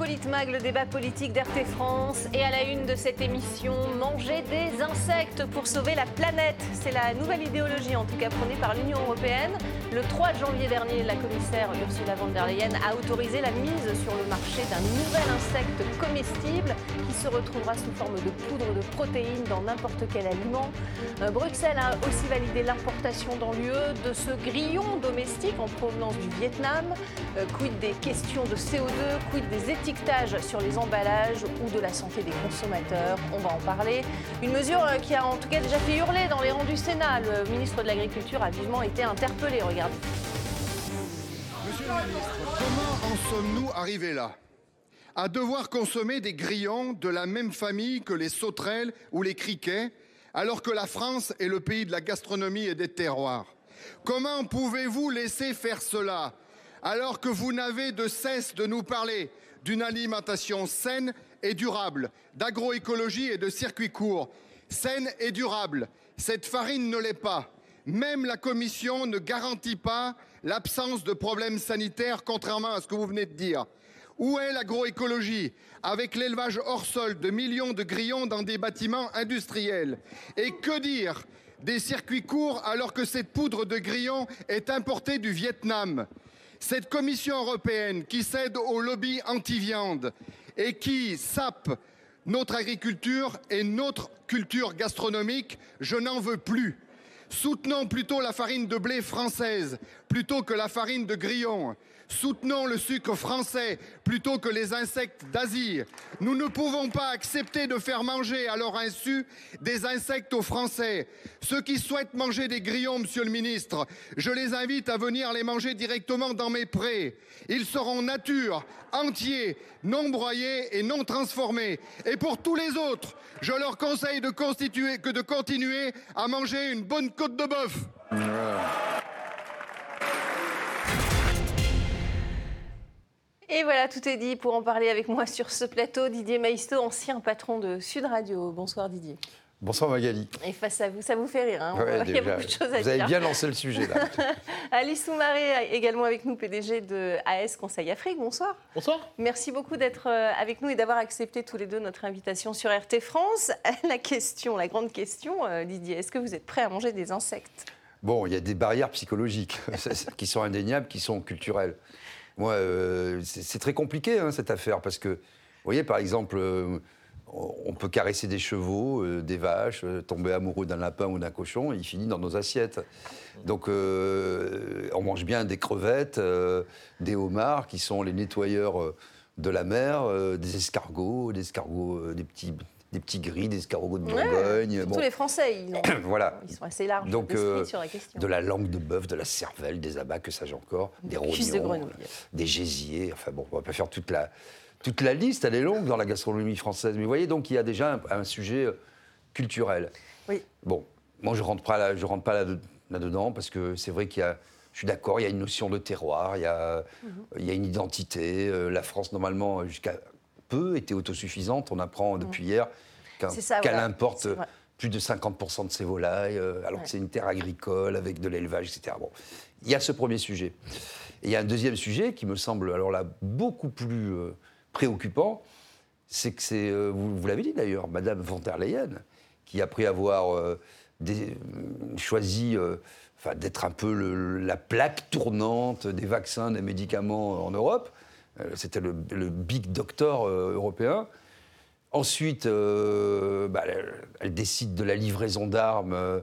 Politmag, le débat politique d'RT France. Et à la une de cette émission, manger des insectes pour sauver la planète. C'est la nouvelle idéologie, en tout cas prônée par l'Union européenne. Le 3 janvier dernier, la commissaire Ursula von der Leyen a autorisé la mise sur le marché d'un nouvel insecte comestible qui se retrouvera sous forme de poudre de protéines dans n'importe quel aliment. Euh, Bruxelles a aussi validé l'importation dans l'UE de ce grillon domestique en provenance du Vietnam. Euh, quid des questions de CO2, quid des étiquetages sur les emballages ou de la santé des consommateurs? On va en parler. Une mesure euh, qui a en tout cas déjà fait hurler dans les rangs du Sénat. Le ministre de l'Agriculture a vivement été interpellé. Monsieur le ministre, comment en sommes-nous arrivés là? À devoir consommer des grillons de la même famille que les sauterelles ou les criquets, alors que la France est le pays de la gastronomie et des terroirs. Comment pouvez-vous laisser faire cela alors que vous n'avez de cesse de nous parler d'une alimentation saine et durable, d'agroécologie et de circuits courts? Saine et durable, cette farine ne l'est pas. Même la Commission ne garantit pas l'absence de problèmes sanitaires, contrairement à ce que vous venez de dire. Où est l'agroécologie avec l'élevage hors sol de millions de grillons dans des bâtiments industriels? Et que dire des circuits courts alors que cette poudre de grillons est importée du Vietnam? Cette Commission européenne qui cède au lobby anti-viande et qui sape notre agriculture et notre culture gastronomique, je n'en veux plus. Soutenons plutôt la farine de blé française plutôt que la farine de grillon. Soutenons le sucre français plutôt que les insectes d'Asie. Nous ne pouvons pas accepter de faire manger à leur insu des insectes aux Français. Ceux qui souhaitent manger des grillons, monsieur le ministre, je les invite à venir les manger directement dans mes prés. Ils seront nature, entiers, non broyés et non transformés. Et pour tous les autres, je leur conseille de, que de continuer à manger une bonne côte de bœuf. Et voilà, tout est dit pour en parler avec moi sur ce plateau. Didier Maisto, ancien patron de Sud Radio. Bonsoir Didier. Bonsoir Magali. Et face à vous, ça vous fait rire. Hein Ouais, Il y a beaucoup de choses à vous dire. avez bien lancé le sujet là. Alice Soumaré, également avec nous, PDG de AS Conseil Afrique. Bonsoir. Bonsoir. Merci beaucoup d'être euh, avec nous et d'avoir accepté tous les deux notre invitation sur RT France. La question, la grande question, euh, Didier, est-ce que vous êtes prêt à manger des insectes? Bon, il y a des barrières psychologiques qui sont indéniables, qui sont culturelles. Moi, euh, c'est très compliqué hein, cette affaire parce que, vous voyez, par exemple, euh, on peut caresser des chevaux, euh, des vaches, tomber amoureux d'un lapin ou d'un cochon, il finit dans nos assiettes. Donc, on mange bien des crevettes, des homards qui sont les nettoyeurs de la mer, des escargots, des escargots, des petits, des petits gris, des escargots de Bourgogne. Bon. les Français, ils, ont- Voilà. ils sont assez larges Donc, euh, sur la question. de la langue de bœuf, de la cervelle, des abats, que sais-je encore, des rognons, des gésiers. Enfin bon, on va pas faire toute la, toute la liste, elle est longue dans la gastronomie française. Mais vous voyez, donc il y a déjà un, un sujet euh, culturel. Oui. Bon, moi je rentre pas là, je rentre pas là- là-dedans parce que c'est vrai qu'il y a, je suis d'accord, il y a une notion de terroir, il y a, Mhm. il y a une identité. Euh, La France normalement jusqu'à peu était autosuffisante. On apprend depuis hier qu'elle voilà. importe plus de 50% de ses volailles, euh, alors Ouais. que c'est une terre agricole avec de l'élevage, etc. Bon, il y a ce premier sujet. Et il y a un deuxième sujet qui me semble alors là beaucoup plus euh, préoccupant, c'est que c'est, euh, vous, vous l'avez dit d'ailleurs, Madame von der Leyen, qui après avoir des- choisi d'être un peu le- la plaque tournante des vaccins, des médicaments en Europe, c'était le, le big doctor euh, européen, Ensuite, euh, bah, elle, elle décide de la livraison d'armes euh,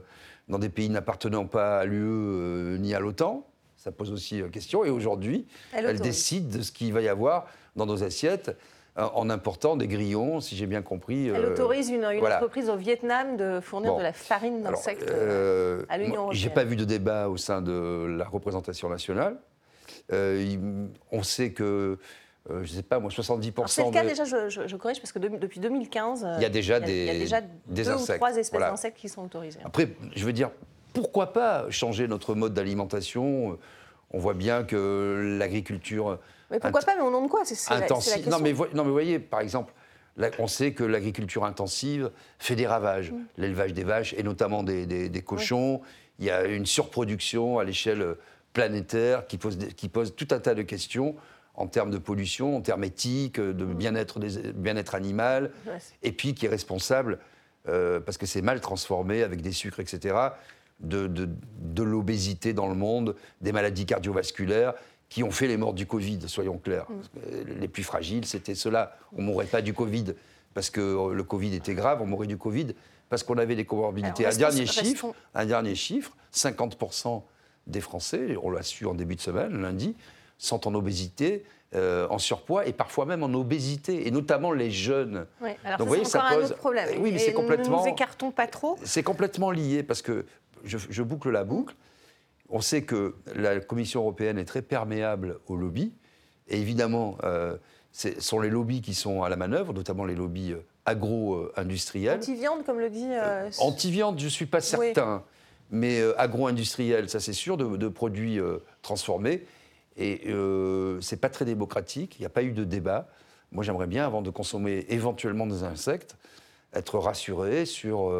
dans des pays n'appartenant pas à l'UE euh, ni à l'OTAN. Ça pose aussi euh, question. Et aujourd'hui, Elle décide de ce qu'il va y avoir dans nos assiettes euh, en important des grillons, si j'ai bien compris. Elle euh, autorise une, une voilà. entreprise au Vietnam de fournir Bon. de la farine d'insectes euh, à l'Union européenne. J'ai pas vu de débat au sein de la représentation nationale. Euh, il- on sait que, euh, je sais pas, moi, 70%. Alors, C'est le cas de- déjà, je, je- je corrige, parce que de- depuis 2015, euh, Il y a déjà il y a des- déjà des deux ou insectes, trois espèces voilà. d'insectes qui sont autorisées. Après, je veux dire, pourquoi pas changer notre mode d'alimentation? On voit bien que l'agriculture Mais pourquoi int- pas, mais au nom de quoi? C'est c'est la, la intensive. Non mais, non, mais vous voyez, par exemple, là, on sait que l'agriculture intensive fait des ravages. Mm. L'élevage des vaches et notamment des, des- des cochons. Il y a une surproduction à l'échelle planétaire qui pose, des- qui pose tout un tas de questions en termes de pollution, en termes éthiques, de Mm. bien-être bien animal, Ouais, et puis qui est responsable, euh, parce que c'est mal transformé avec des sucres, etc., de, de- de l'obésité dans le monde, des maladies cardiovasculaires qui ont fait les morts du Covid, soyons clairs. Mm. Que Les plus fragiles, c'était ceux-là. On ne mourrait pas du Covid parce que euh, le Covid était grave, on mourrait du Covid parce qu'on avait des comorbidités. Alors, un, dernier chiffre, un dernier chiffre, 50% des Français, on l'a su en début de semaine, lundi, sont en obésité, euh, en surpoids et parfois même en obésité, et notamment les jeunes. Ouais, alors Donc, ça, vous voyez, ça encore un pose- autre problème. Oui, mais c'est complètement- nous écartons pas trop. C'est complètement lié parce que je, je boucle la boucle. On sait que la Commission européenne est très perméable aux lobbies. Et évidemment, euh, ce sont les lobbies qui sont à la manœuvre, notamment les lobbies euh, agro-industriels. Anti-viande, comme le dit. euh, Anti-viande, je ne suis pas certain. Mais euh, agro-industriel, ça c'est sûr, de, produits euh, transformés. Et euh, c'est pas très démocratique, il n'y a pas eu de débat. Moi j'aimerais bien, avant de consommer éventuellement des insectes, être rassuré sur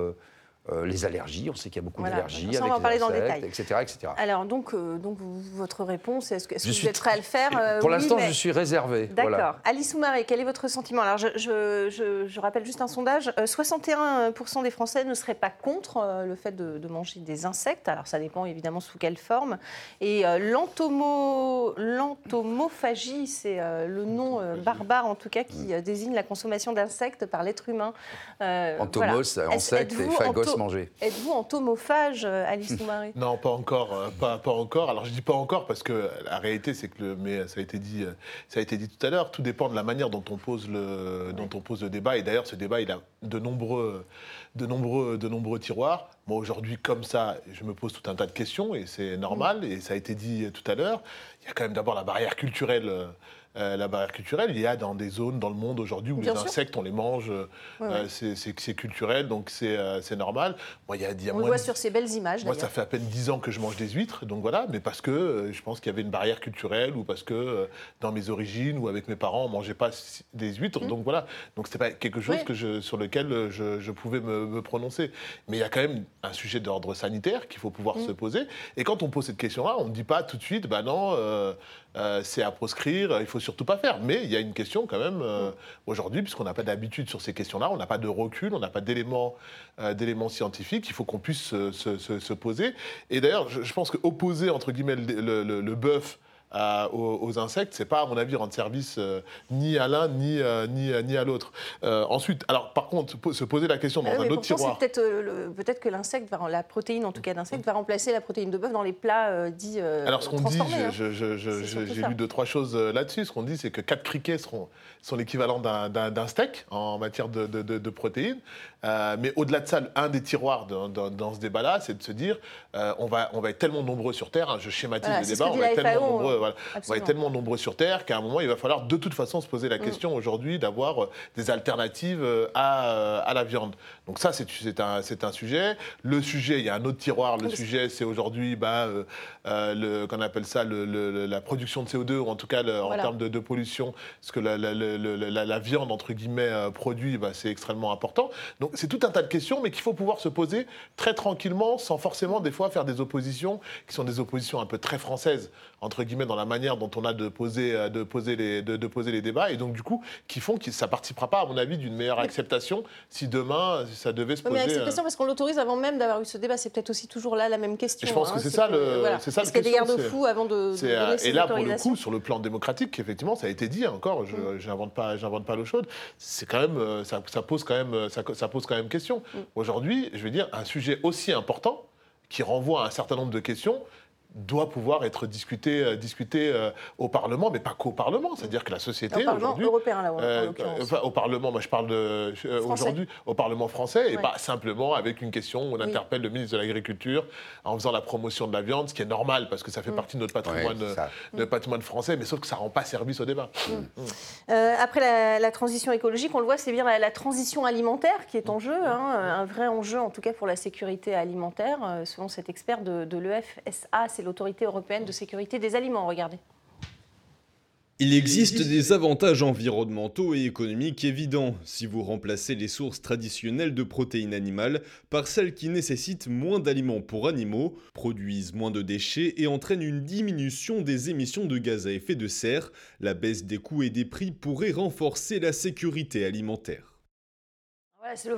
euh, les allergies. On sait qu'il y a beaucoup Voilà. d'allergies avec va en les parler dans le insectes, détail. etc. etc. Alors, donc, euh, donc votre réponse, est-ce que, suis vous êtes prêt à le faire euh, Pour oui, l'instant, mais- je suis réservé. D'accord. Voilà. Alice Soumaré, quel est votre sentiment? Alors, je, je- je- je rappelle juste un sondage. Euh, 61% des Français ne seraient pas contre le fait de, de manger des insectes. Alors, ça dépend évidemment sous quelle forme. Et l'entomo- l'entomophagie, c'est le nom barbare, en tout cas, qui euh, désigne la consommation d'insectes par l'être humain. Entomos, voilà. c'est Est-ce- insecte et phagos, manger. Êtes-vous entomophage, euh, Alice Soumaré Non, pas encore, euh, pas, pas encore. Alors je dis pas encore parce que la réalité c'est que le, mais ça a été dit, euh, ça a été dit tout à l'heure. Tout dépend de la manière dont on pose le, dont on pose le débat. Et d'ailleurs, ce débat, il a de nombreux, de nombreux, de nombreux tiroirs. Moi aujourd'hui, comme ça, je me pose tout un tas de questions et c'est normal. Et ça a été dit tout à l'heure. Il y a quand même d'abord la barrière culturelle. Euh, la barrière culturelle, il y a dans des zones dans le monde aujourd'hui où Bien les sûr. insectes, on les mange, euh, Ouais, ouais. euh, c'est- c'est c'est culturel, donc c'est euh, c'est normal. Moi, il y a, il y a On le voit de- sur ces belles images, moi, ça fait à peine 10 ans que je mange des huîtres, donc voilà, mais parce que je pense qu'il y avait une barrière culturelle ou parce que dans mes origines ou avec mes parents, on mangeait pas des huîtres, donc voilà. Donc c'était pas quelque chose. Oui. que je, sur lequel je, je pouvais me, me prononcer. Mais il y a quand même un sujet d'ordre sanitaire qu'il faut pouvoir Mm. se poser. Et quand on pose cette question-là, on ne dit pas tout de suite, bah non, euh, c'est à proscrire, il faut surtout pas faire. Mais il y a une question quand même euh, aujourd'hui, puisqu'on n'a pas d'habitude sur ces questions-là, on n'a pas de recul, on n'a pas d'éléments euh, scientifiques, il faut qu'on puisse se, se- se- se poser. Et d'ailleurs, je, pense qu'opposer, entre guillemets, le, le- le- le bœuf aux, aux insectes, c'est pas, à mon avis, rendre service euh, ni à l'un ni, euh, ni, ni à l'autre. Euh, ensuite, alors par contre, po- se poser la question dans Ah oui, un mais autre tiroir. peut-être euh, que l'insecte, la protéine en tout cas d'insecte, va remplacer la protéine de bœuf dans les plats euh, dits euh, Alors, ce qu'on dit, hein. j'ai lu deux, trois choses euh, là-dessus. Ce qu'on dit, c'est que quatre criquets seront, sont l'équivalent d'un- steak en matière de, de- de- de protéines. Euh, mais au-delà de ça, un des tiroirs dans, dans- dans ce débat-là, c'est de se dire euh, on, va, on va être tellement nombreux sur Terre, hein, je schématise Voilà, le débat, que on va être tellement nombreux, voilà. on va être absolument. tellement nombreux sur Terre qu'à un moment, il va falloir de toute façon se poser la question aujourd'hui d'avoir euh, des alternatives à, à la viande. Donc ça, c'est un, sujet. Le sujet, il y a un autre tiroir. Le Oui, sujet, c'est aujourd'hui, bah, euh, qu'on appelle ça, le- le- le- la production de CO2, ou en tout cas le- en termes de, de pollution, ce que la, la- la- la- la- la viande, entre guillemets, produit, bah, c'est extrêmement important. Donc c'est tout un tas de questions, mais qu'il faut pouvoir se poser très tranquillement, sans forcément des fois faire des oppositions, qui sont des oppositions un peu très françaises, entre guillemets, dans la manière dont on a de poser, euh, de poser, les, de, de poser les débats, et donc du coup, qui font que ça participera pas, à mon avis, d'une meilleure acceptation si demain, ça devait se poser... mais euh, acceptation, parce qu'on l'autorise avant même d'avoir eu ce débat, c'est peut-être aussi toujours là la même question. Et je pense hein, que c'est ça le- voilà. c'est ça la qu'il y a des garde-fous avant de, de euh, et là, pour le coup, sur le plan démocratique, effectivement, ça a été dit encore. Je Mm. j'invente pas, pas l'eau chaude. C'est quand même, euh, ça, ça pose quand même, euh, ça, ça pose quand même question. Mm. Aujourd'hui, je veux dire, un sujet aussi important qui renvoie à un certain nombre de questions doit pouvoir être discuté, euh, discuté euh, au Parlement, mais pas qu'au Parlement. C'est-à-dire que la Au société Parlement aujourd'hui, européen, là, en- en euh, l'occurrence. enfin, au Parlement, moi je parle euh, aujourd'hui au Parlement français et pas simplement avec une question où on Oui. interpelle le ministre de l'Agriculture en faisant la promotion de la viande, ce qui est normal parce que ça fait Mm. partie de notre patrimoine, Ouais, ça. notre patrimoine français, mais sauf que ça rend pas service au débat. Euh, après la, la transition écologique, on le voit, c'est bien la, la transition alimentaire qui est en jeu, hein, un vrai enjeu en tout cas pour la sécurité alimentaire, selon cet expert de, de l'EFSA, c'est l'autorité européenne de sécurité des aliments. Regardez. Il existe des avantages environnementaux et économiques évidents si vous remplacez les sources traditionnelles de protéines animales par celles qui nécessitent moins d'aliments pour animaux, produisent moins de déchets et entraînent une diminution des émissions de gaz à effet de serre. La baisse des coûts et des prix pourrait renforcer la sécurité alimentaire. Voilà, c'est le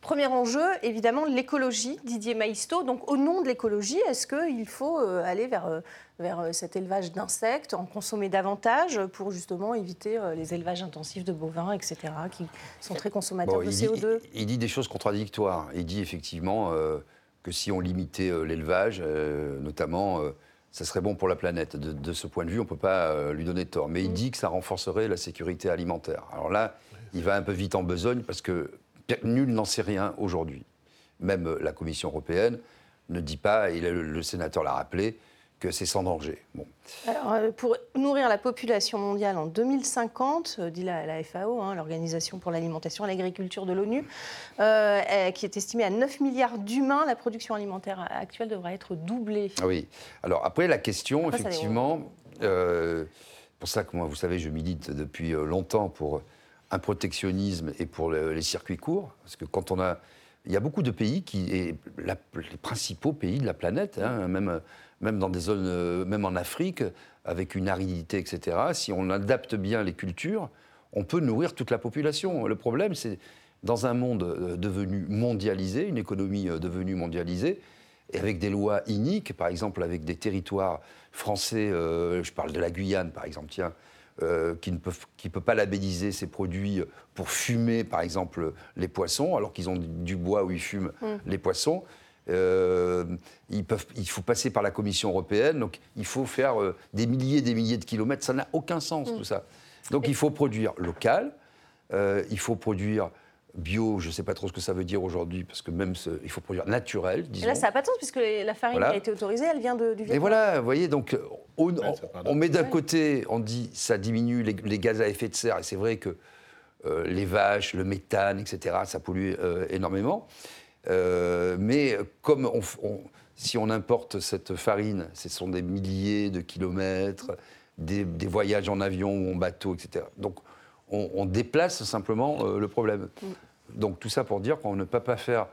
premier enjeu, évidemment, l'écologie, Didier Maisto. Donc, au nom de l'écologie, est-ce qu'il faut euh, aller vers, euh, vers euh, cet élevage d'insectes, en consommer davantage pour justement éviter les élevages intensifs de bovins, etc., qui sont très consommateurs Bon, de il, dit, CO2 il- il dit des choses contradictoires. Il dit effectivement euh, que si on limitait euh, l'élevage, euh, notamment, euh, ça serait bon pour la planète. De, de ce point de vue, on ne peut pas euh, lui donner tort. Mais il dit que ça renforcerait la sécurité alimentaire. Alors là, il va un peu vite en besogne parce que nul n'en sait rien aujourd'hui. Même euh, la Commission européenne ne dit pas, et le, le sénateur l'a rappelé, que c'est sans danger. Bon. Alors, euh, pour nourrir la population mondiale en 2050, euh, dit la, la FAO, hein, l'Organisation pour l'alimentation et l'agriculture de l'ONU, euh, euh, qui est estimée à 9 milliards d'humains, la production alimentaire actuelle devra être doublée. Ah oui. Alors après, la question, Après, effectivement, euh, pour ça que moi, vous savez, je milite depuis longtemps pour un protectionnisme et pour le- les circuits courts, parce que quand on a, il y a beaucoup de pays qui, les principaux pays de la planète, hein, même, même dans des zones, même en Afrique, avec une aridité, etc. Si on adapte bien les cultures, on peut nourrir toute la population. Le problème, c'est dans un monde euh, devenu mondialisé, une économie euh, devenue mondialisée, et avec des lois iniques, par exemple avec des territoires français, euh, je parle de la Guyane par exemple, tiens, euh, qui ne peuvent, qui peut pas labelliser ses produits pour fumer par exemple les poissons, alors qu'ils ont du bois où ils fument les poissons. Euh, ils peuvent, il faut passer par la Commission européenne, donc il faut faire euh, des milliers et des milliers de kilomètres. Ça n'a aucun sens tout ça. Donc il faut produire local, euh, il faut produire bio, je ne sais pas trop ce que ça veut dire aujourd'hui, parce que même ce- il faut produire naturel, Et disons. là, ça n'a pas de sens, puisque la farine Voilà. qui a été autorisée, elle vient de- du Et Vietnam. voilà, vous voyez, donc on, Ouais, on- ça part on met d'un Ouais. côté, on dit ça diminue les, les gaz à effet de serre, et c'est vrai que euh, les vaches, le méthane, etc., ça pollue euh, énormément. Euh, mais comme on f- on- si on importe cette farine, ce sont des milliers de kilomètres, des, des voyages en avion ou en bateau, etc. Donc on, on déplace simplement euh, le problème. Donc tout ça pour dire qu'on ne peut pas faire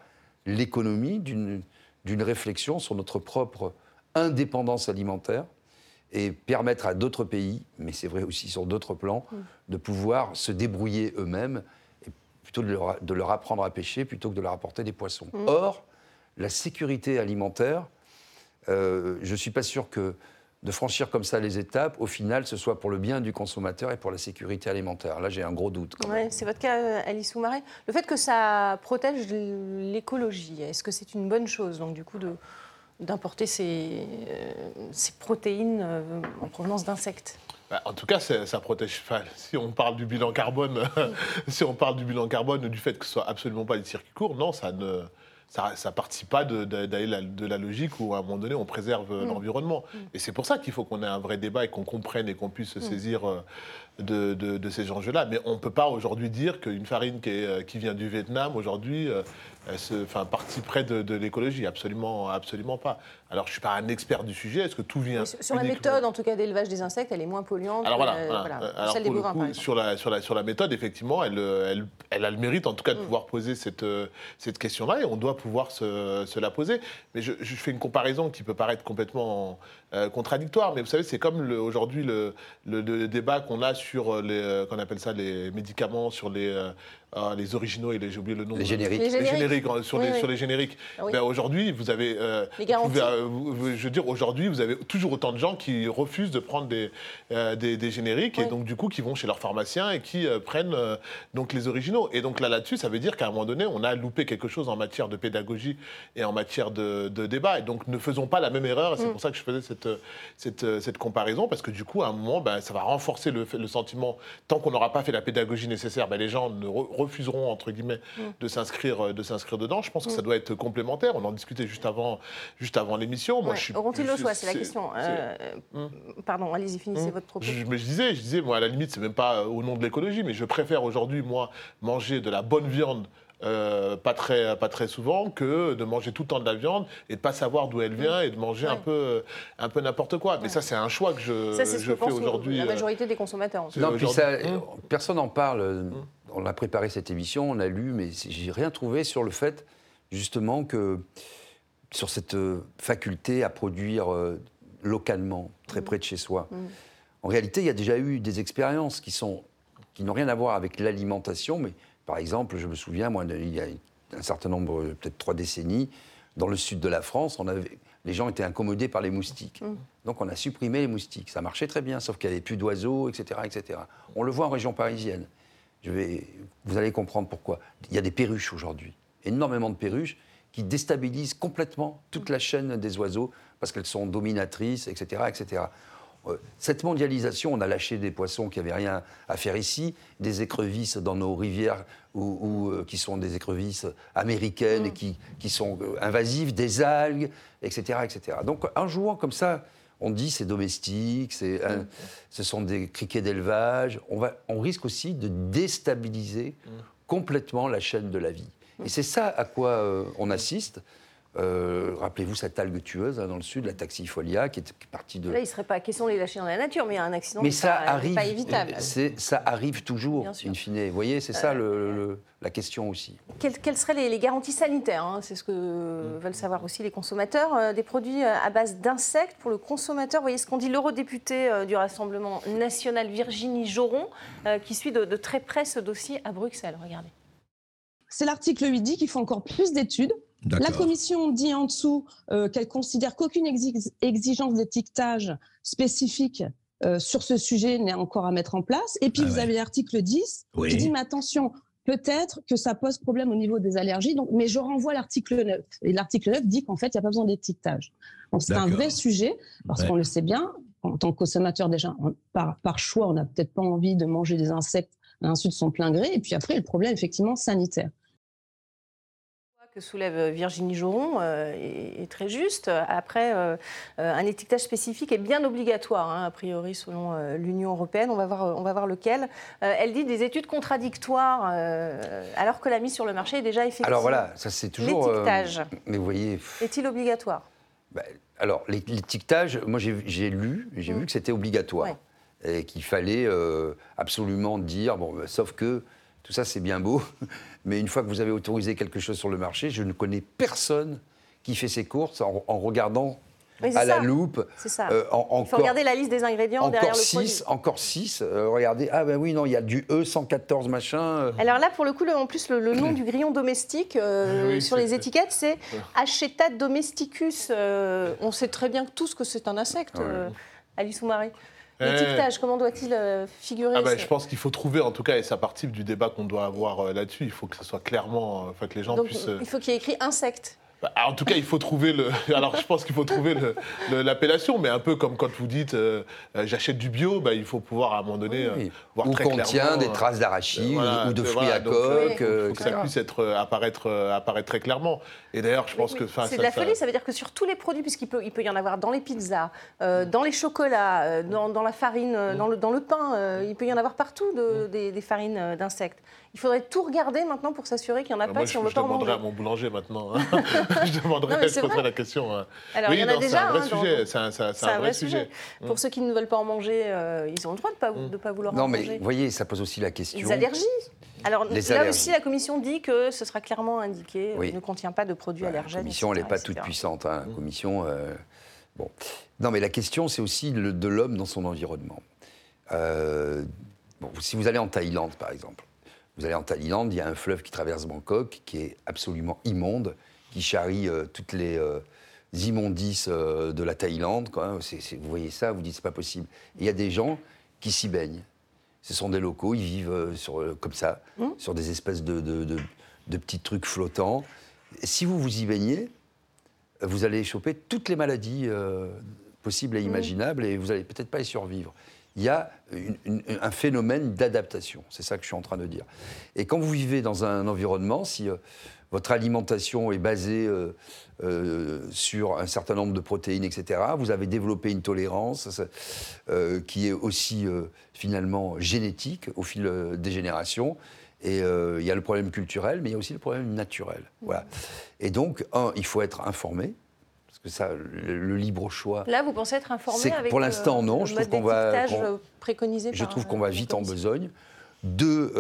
l'économie d'une réflexion sur notre propre indépendance alimentaire et permettre à d'autres pays, mais c'est vrai aussi sur d'autres plans, de pouvoir se débrouiller eux-mêmes et plutôt de leur, de leur apprendre à pêcher plutôt que de leur apporter des poissons. Or, la sécurité alimentaire, euh, je ne suis pas sûr que de franchir comme ça les étapes, au final, ce soit pour le bien du consommateur et pour la sécurité alimentaire. Là, j'ai un gros doute. Ouais, c'est votre cas, euh, Alice Soumaré. Le fait que ça protège l'écologie, est-ce que c'est une bonne chose, donc, du coup, de- d'importer ces, euh, ces protéines euh, en provenance d'insectes? Bah, en tout cas, ça, ça protège. Enfin, si on parle du bilan carbone, si on parle du bilan carbone, du fait que ce soit absolument pas des circuits courts, non, ça ne. Ça, ça participe pas de, de- la- de la logique où à un moment donné on préserve euh, l'environnement. Et c'est pour ça qu'il faut qu'on ait un vrai débat et qu'on comprenne et qu'on puisse se saisir euh, de, ces enjeux-là. Mais on ne peut pas aujourd'hui dire qu'une farine qui, est, euh, qui vient du Vietnam aujourd'hui enfin, participerait de, de l'écologie. Absolument, absolument pas. Alors je ne suis pas un expert du sujet. Est-ce que tout vient Sur sur la uniquement- méthode, en tout cas, d'élevage des insectes, elle est moins polluante alors que voilà, la- voilà. voilà, que alors celle des bovins, coup, par exemple. sur la, sur, la, sur la méthode, effectivement, elle, elle, elle a le mérite en tout cas de Mm. pouvoir poser cette, euh, cette question-là et on doit pouvoir se, se la poser. Mais je, je fais une comparaison qui peut paraître complètement euh, contradictoire, mais vous savez, c'est comme aujourd'hui le, le- le débat qu'on a sur les, euh, qu'on appelle ça les médicaments, sur les, euh, ah, les originaux et les- j'ai oublié le nom. Les génériques. Les Les génériques. génériques, sur, Oui, les, oui. sur les génériques. Ah oui. Ben, aujourd'hui, vous avez. euh, Les vous garanties. euh, vous- je veux dire, aujourd'hui, vous avez toujours autant de gens qui refusent de prendre des, euh, des, des génériques et donc, du coup, qui vont chez leur pharmacien et qui euh, prennent euh, donc les originaux. Et donc, là, là-dessus, ça veut dire qu'à un moment donné, on a loupé quelque chose en matière de pédagogie et en matière de, de débat. Et donc, ne faisons pas la même erreur. Et c'est Mm. pour ça que je faisais cette, cette, cette comparaison, parce que du coup, à un moment, ben, ça va renforcer le, le sentiment, tant qu'on n'aura pas fait la pédagogie nécessaire, ben, les gens ne re- refuseront, entre guillemets, Mm. de s'inscrire de s'inscrire dedans. Je pense que ça doit être complémentaire. On en discutait juste avant, juste avant l'émission. Moi, Ouais. je Auront-ils je- le choix C'est la question. c'est- Euh, Pardon, allez-y, finissez Hum. votre propos. Je, mais je disais, je disais, moi, à la limite, c'est même pas euh, au nom de l'écologie, mais je préfère aujourd'hui, moi, manger de la bonne viande euh, pas, très, pas très souvent que de manger tout le temps de la viande et de pas savoir d'où elle vient et de manger un peu, un peu n'importe quoi. Mais ça, c'est un choix que je, Ça, c'est ce je que fais aujourd'hui. la majorité des consommateurs. en fait. Non, puis ça, Hum. personne n'en parle. On a préparé cette émission, on a lu, mais j'ai rien trouvé sur le fait, justement, que sur cette euh, faculté à produire euh, localement, très près de chez soi. En réalité, il y a déjà eu des expériences qui sont qui n'ont rien à voir avec l'alimentation, mais par exemple, je me souviens, moi, il y a un certain nombre, peut-être trois décennies, dans le sud de la France, on avait, les gens étaient incommodés par les moustiques. Donc on a supprimé les moustiques. Ça marchait très bien, sauf qu'il n'y avait plus d'oiseaux, etc., etc. On le voit en région parisienne. Je vais, vous allez comprendre pourquoi. Il y a des perruches aujourd'hui, énormément de perruches qui déstabilisent complètement toute la chaîne des oiseaux parce qu'elles sont dominatrices, etc., etc. Euh, Cette mondialisation, on a lâché des poissons qui n'avaient rien à faire ici, des écrevisses dans nos rivières ou, euh, qui sont des écrevisses américaines et qui, qui sont euh, invasives, des algues, etc., etc. Donc en jouant comme ça, on dit c'est domestique, c'est un- ce sont des criquets d'élevage. On, va, on risque aussi de déstabiliser complètement la chaîne de la vie. Et c'est ça à quoi euh, on assiste. Euh, Rappelez-vous cette algue tueuse hein, dans le sud, la taxifolia, qui est partie de. Là, il ne serait pas question de les lâcher dans la nature, mais il y a un accident Mais qui ça pas, arrive. pas évitable. Ça arrive toujours. Euh, in fine. Vous voyez, c'est ça le- le- la question aussi. Quelles, quelles seraient les, les garanties sanitaires hein C'est ce que Mm. veulent savoir aussi les consommateurs. Euh, des produits euh, à base d'insectes pour le consommateur? Vous voyez ce qu'on dit l'eurodéputée euh, du Rassemblement national Virginie Joron, euh, qui suit de, de très près ce dossier à Bruxelles. Regardez. C'est l'article 8 dit qu'il faut encore plus d'études. La commission dit en dessous euh, qu'elle considère qu'aucune exi- exigence d'étiquetage spécifique euh, sur ce sujet n'est encore à mettre en place. Et puis Ah vous ouais. avez l'article 10 Oui. qui dit mais attention, peut-être que ça pose problème au niveau des allergies. Donc, mais je renvoie à l'article 9. Et l'article 9 dit qu'en fait, il n'y a pas besoin d'étiquetage. Donc c'est un vrai sujet parce Ouais. qu'on le sait bien. En tant que consommateur, déjà, on- par, par choix, on n'a peut-être pas envie de manger des insectes ainsi de son plein gré. Et puis après, le problème, effectivement, sanitaire. Que soulève Virginie Joron euh, est, est très juste. Après, euh, euh, un étiquetage spécifique est bien obligatoire, hein, a priori, selon euh, l'Union européenne. On va voir, on va voir lequel. Elle dit des études contradictoires, alors que la mise sur le marché est déjà effective. Alors voilà, ça c'est toujours. L'étiquetage. mais vous voyez. Est-il obligatoire? Bah, alors, l'é- l'étiquetage, moi j'ai lu, j'ai vu que c'était obligatoire. Et qu'il fallait absolument dire, bon, bah, sauf que tout ça c'est bien beau, mais une fois que vous avez autorisé quelque chose sur le marché, je ne connais personne qui fait ses courses en, en regardant Oui, à la loupe. C'est ça. euh, en- Il faut regarder la liste des ingrédients derrière encore le produit. 6, encore 6. regardez, ah ben oui, non, il y a du E114 machin. euh. Alors là, pour le coup, le- en plus, le, le nom du grillon domestique euh, Oui, sur les étiquettes, c'est Acheta domesticus. Euh, on sait très bien tous que c'est un insecte, Ouais. euh, Alice Soumaré. Eh. L'étiquetage, comment doit-il euh, figurer Ah ben, je pense qu'il faut trouver, en tout cas, et ça participe du débat qu'on doit avoir euh, là-dessus, il faut que ce soit clairement, euh, enfin que les gens Donc, puissent... il faut qu'il y ait écrit insecte. Bah, en tout cas, il faut trouver le. Alors, je pense qu'il faut trouver l'appellation, mais un peu comme quand vous dites euh, euh, j'achète du bio, bah, il faut pouvoir à un moment donné euh, Oui. voir Ou très contient clairement, des euh, traces d'arachide voilà, ou de fruits voilà, à donc, coque, il euh, faut que ça puisse être, apparaître, apparaître très clairement. Et d'ailleurs, je pense Oui, que. C'est ça- de la ça- folie, ça veut dire que sur tous les produits, puisqu'il peut, il peut y en avoir dans les pizzas, euh, dans les chocolats, euh, dans, dans la farine, dans, le, dans le pain, euh, il peut y en avoir partout de- des, des farines d'insectes. Il faudrait tout regarder maintenant pour s'assurer qu'il n'y en a pas moi, si je, on veut je pas en demanderai à manger. mon boulanger maintenant. hein. je demanderai, Non, mais je poserai la question. hein. Alors, oui, il y en a non, déjà. c'est un vrai hein, dans- sujet. C'est un, vrai sujet. Pour ceux qui ne veulent pas en manger, euh, ils ont le droit de ne pas, de pas vouloir Non, en mais manger. vous voyez, ça pose aussi la question. Les allergies. Alors Les là allergies. aussi, la commission dit que ce sera clairement indiqué, euh, Oui. ne contient pas de produits allergènes. La commission, elle n'est pas toute puissante. hein, La commission, euh, bon. Non, mais la question, c'est aussi le- de l'homme dans son environnement. Euh, bon, si vous allez en Thaïlande, par exemple, vous allez en Thaïlande, il y a un fleuve qui traverse Bangkok, qui est absolument immonde, qui charrie euh, toutes les euh, immondices euh, de la Thaïlande. quoi, hein. Vous voyez ça, vous dites c'est pas possible. Et Il y a des gens qui s'y baignent. Ce sont des locaux, ils vivent sur, comme ça, sur des espèces de, de- de- de petits trucs flottants. Si vous vous y baignez, vous allez choper toutes les maladies possibles et imaginables et vous n'allez peut-être pas y survivre. Il y a un phénomène d'adaptation, c'est ça que je suis en train de dire. Et quand vous vivez dans un environnement, si euh, votre alimentation est basée euh, euh, sur un certain nombre de protéines, etc., vous avez développé une tolérance qui est aussi finalement génétique au fil des générations. Et il y a le problème culturel, mais il y a aussi le problème naturel. Voilà. Et donc, un, il faut être informé. Parce que ça, le, libre choix. Là, vous pensez être informé avec Pour l'instant, non. je trouve qu'on va. préconisé je trouve qu'on va vite en besogne. Deux,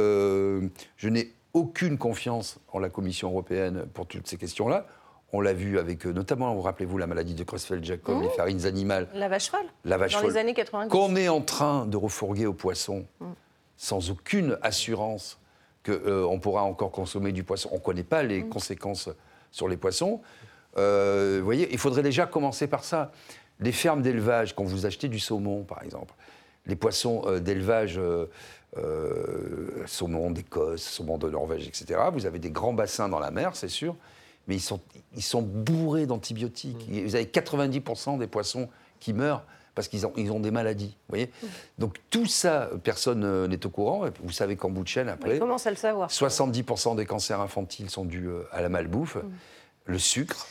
je n'ai aucune confiance en la Commission européenne pour toutes ces questions-là. On l'a vu avec, euh, notamment, vous rappelez-vous, la maladie de Creutzfeldt-Jacob, mmh. les farines animales. La vache folle. La vache Dans les années 90. Qu'on est en train de refourguer aux poissons, mmh. sans aucune assurance qu'on euh, pourra encore consommer du poisson. On ne connaît pas les mmh. conséquences sur les poissons. Euh, vous voyez, il faudrait déjà commencer par ça. Les fermes d'élevage, quand vous achetez du saumon, par exemple, les poissons d'élevage euh, saumon d'Écosse, saumon de Norvège, etc. Vous avez des grands bassins dans la mer, c'est sûr, mais ils sont, ils sont bourrés d'antibiotiques. Mm. Vous avez 90% des poissons qui meurent parce qu'ils ont, ils ont des maladies. Vous voyez mm. Donc tout ça, personne euh, n'est au courant. Vous savez qu'en bout de chaîne, après, on commence à le savoir? 70% des cancers infantiles sont dus euh, à la malbouffe, mm. le sucre,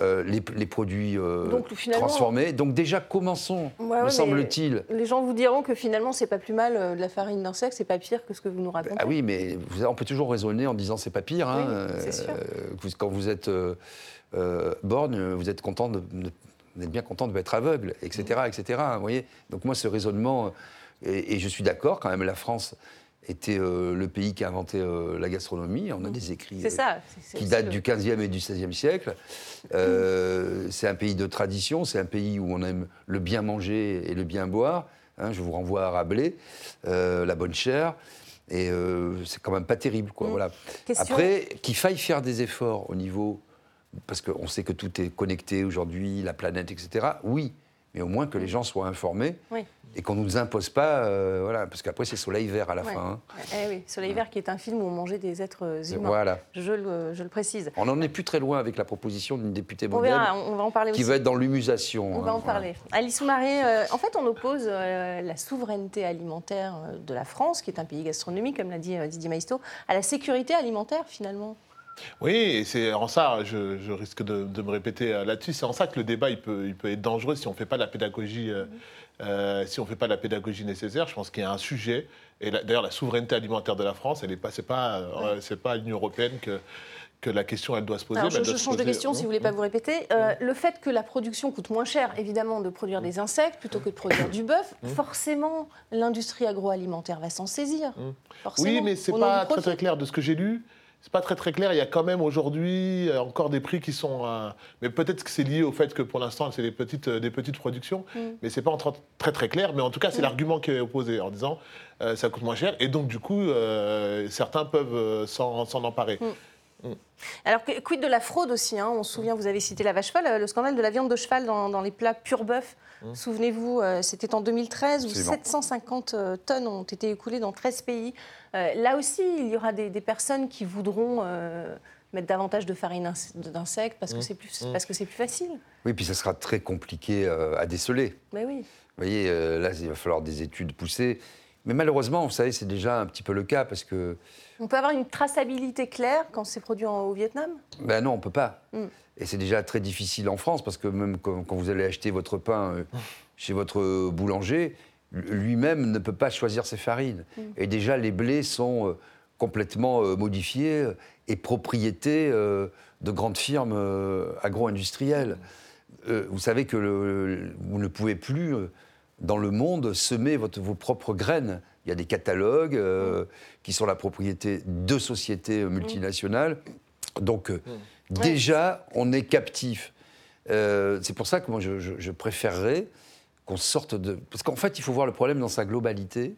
euh, les, produits euh, transformés. Donc déjà, commençons, me semble-t-il. Les gens vous diront que finalement, c'est pas plus mal euh, de la farine d'insecte, c'est pas pire que ce que vous nous racontez. Ah oui, mais on peut toujours raisonner en disant c'est pas pire. Hein, quand vous êtes borgne, vous êtes content de, êtes bien content d'être aveugle, etc., etc. Vous voyez Donc moi, ce raisonnement, et je suis d'accord quand même, la France était euh, le pays qui a inventé euh, la gastronomie. On a des écrits euh, qui datent du 15e et du 16e siècle. c'est un pays de tradition, c'est un pays où on aime le bien manger et le bien boire. Hein, je vous renvoie à Rabelais, la bonne chair. Et c'est quand même pas terrible. Quoi, mm. voilà. Après, qu'il faille faire des efforts au niveau. Parce qu'on sait que tout est connecté aujourd'hui, la planète, etc. Oui, mais au moins que les gens soient informés. Oui et qu'on ne nous impose pas, euh, voilà, parce qu'après c'est Soleil Vert à la fin. Hein. Eh oui, Soleil Vert qui est un film où on mangeait des êtres humains. Voilà. Je le, je le précise. On n'en est plus très loin avec la proposition d'une députée on verra, on va en parler qui va être dans l'humusation. On va en hein, parler. Alice Soumaré, euh, en fait on oppose euh, la souveraineté alimentaire de la France, qui est un pays gastronomique, comme l'a dit Didier Maisto, à la sécurité alimentaire finalement. Oui, et c'est en ça, je, risque de, me répéter là-dessus, c'est en ça que le débat il peut, il peut être dangereux si on ne fait pas la pédagogie. Euh, si on ne fait pas la pédagogie nécessaire, je pense qu'il y a un sujet. Et d'ailleurs, la souveraineté alimentaire de la France, elle n'est pas, c'est pas, euh, c'est pas l'Union européenne que que la question elle doit se poser. je, change de question si vous voulez pas vous répéter. Euh, le fait que la production coûte moins cher, évidemment, de produire des insectes plutôt que de produire du bœuf, forcément, l'industrie agroalimentaire va s'en saisir. oui, mais c'est pas très, très clair de ce que j'ai lu c'est pas très très clair. Il y a quand même aujourd'hui euh, encore des prix qui sont. Euh, mais peut-être que c'est lié au fait que pour l'instant c'est des petites, euh, des petites productions, mm. mais c'est pas très très clair. Mais en tout cas, c'est mm. l'argument qui est opposé en disant ça coûte moins cher et donc du coup certains peuvent s'en emparer. Mm. Alors, quid de la fraude aussi hein? On se souvient, vous avez cité la vache folle, le scandale de la viande de cheval dans, dans les plats pur bœuf. Souvenez-vous, c'était en 2013 où 750 tonnes ont été écoulées dans 13 pays. Euh, là aussi, il y aura des, personnes qui voudront euh, mettre davantage de farine d'insectes parce que mmh. c'est plus parce que c'est plus facile. Oui, puis ça sera très compliqué euh, à déceler. Mais oui. Vous voyez, là, il va falloir des études poussées. Mais malheureusement, vous savez, c'est déjà un petit peu le cas parce que. On peut avoir une traçabilité claire quand c'est produit au Vietnam? Ben non, on peut pas. Mmh. Et c'est déjà très difficile en France parce que même quand, vous allez acheter votre pain chez votre boulanger, lui-même ne peut pas choisir ses farines. Mm. Et déjà, les blés sont euh, complètement euh, modifiés euh, et propriétés de grandes firmes agro-industrielles. vous savez que vous ne pouvez plus, dans le monde, semer votre, vos propres graines. Il y a des catalogues mm. qui sont la propriété de sociétés multinationales. Donc, mm. déjà, on est captif. C'est pour ça que moi, je, je préférerais qu'on sorte de... Parce qu'en fait, il faut voir le problème dans sa globalité.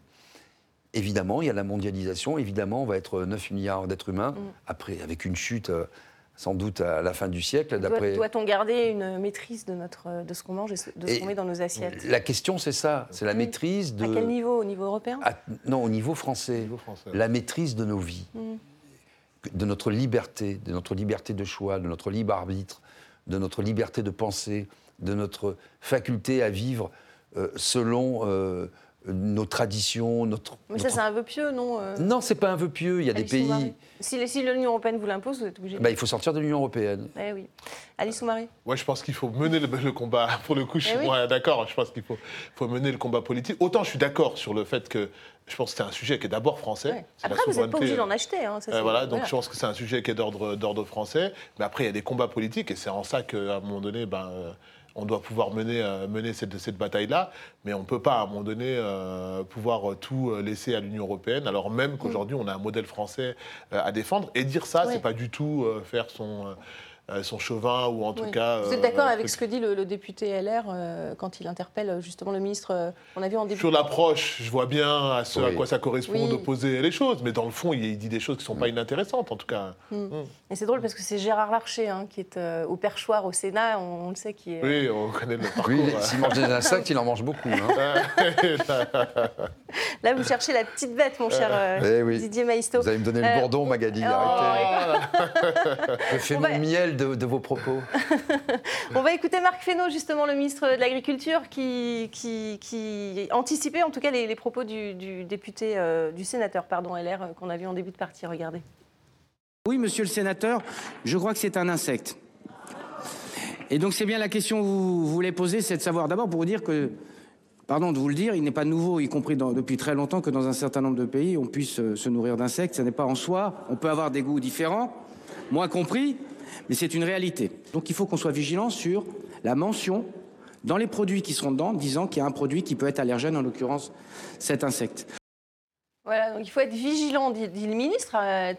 Évidemment, il y a la mondialisation. Évidemment, on va être 9 milliards d'êtres humains. Mm. Après, avec une chute, euh, sans doute à la fin du siècle. Doit-on garder une maîtrise de, notre, de ce qu'on mange et de ce qu'on met dans nos assiettes La question, c'est ça. C'est la maîtrise de... À quel niveau Au niveau européen Non, au niveau français. La maîtrise de nos vies. Mm. De notre liberté, de notre liberté de choix, de notre libre arbitre, de notre liberté de penser, de notre faculté à vivre euh, selon euh, nos traditions, notre. Mais ça, c'est un vœu pieux, non euh Non, c'est pas un vœu pieux. Il y a des pays. Si, si l'Union européenne vous l'impose, vous êtes obligé. Bah, il faut sortir de l'Union européenne. Eh oui. Alice Soumaré Ouais, je pense qu'il faut mener le, combat. Pour le coup, je suis eh d'accord. Je pense qu'il faut, faut mener le combat politique. Autant je suis d'accord sur le fait que je pense que c'est un sujet qui est d'abord français. Après, vous n'êtes pas obligé d'en acheter. Hein, euh, voilà, donc je pense que c'est un sujet qui est d'ordre français. Mais après, il y a des combats politiques et c'est en ça qu'à un moment donné, ben, euh, on doit pouvoir mener, euh, mener cette, cette bataille-là, mais on ne peut pas, à un moment donné, euh, pouvoir tout laisser à l'Union européenne, alors même qu'aujourd'hui, on a un modèle français euh, à défendre. Et dire ça, ce c'est pas du tout faire son euh, son chauvin ou en tout cas. Vous êtes d'accord euh, avec ce que dit le, député LR euh, quand il interpelle justement le ministre On a vu en début. Sur l'approche, je vois bien à ce à quoi ça correspond d'opposer les choses, mais dans le fond, il, dit des choses qui ne sont pas inintéressantes en tout cas. Mm. Mm. Et c'est drôle parce que c'est Gérard Larcher hein, qui est au perchoir au Sénat, on, le sait qui est. Oui, on connaît le parcours. Oui, s'il mange des insectes, il en mange beaucoup. Hein. Là, vous cherchez la petite bête, mon cher eh Didier Maisto. Vous allez me donner le bourdon, Magali. Oh. Je fais mon miel de, vos propos. On va écouter Marc Fesneau, justement, le ministre de l'Agriculture, qui, qui, anticipait en tout cas les, propos du, député, euh, du sénateur, pardon, LR, euh, qu'on a vu en début de partie. Regardez. Oui, monsieur le sénateur, je crois que c'est un insecte. Et donc c'est bien la question que vous voulez poser, c'est de savoir d'abord pour vous dire que, pardon de vous le dire, il n'est pas nouveau, y compris depuis très longtemps, que dans un certain nombre de pays, on puisse euh, se nourrir d'insectes. Ce n'est pas en soi, on peut avoir des goûts différents, moi compris, mais c'est une réalité. Donc il faut qu'on soit vigilant sur la mention dans les produits qui seront dedans, disant qu'il y a un produit qui peut être allergène, en l'occurrence cet insecte. Voilà, donc il faut être vigilant, dit, le ministre. Euh,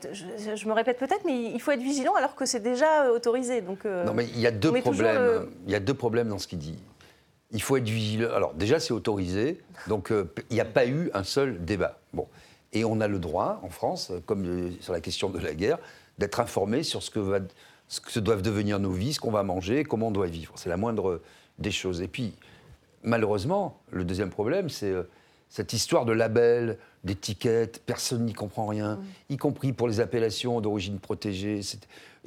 je, me répète peut-être, mais il faut être vigilant alors que c'est déjà euh, autorisé. Donc, euh, non, mais il y a deux problèmes. Il y a deux problèmes dans ce qu'il dit. Il faut être vigilant. Alors déjà, c'est autorisé, donc il n'y a pas eu un seul débat. Bon, et on a le droit en France, comme sur la question de la guerre, d'être informé sur ce que va ce que doivent devenir nos vies, ce qu'on va manger, comment on doit vivre. C'est la moindre des choses. Et puis, malheureusement, le deuxième problème, c'est euh, cette histoire de labels, d'étiquettes, personne n'y comprend rien, y compris pour les appellations d'origine protégée,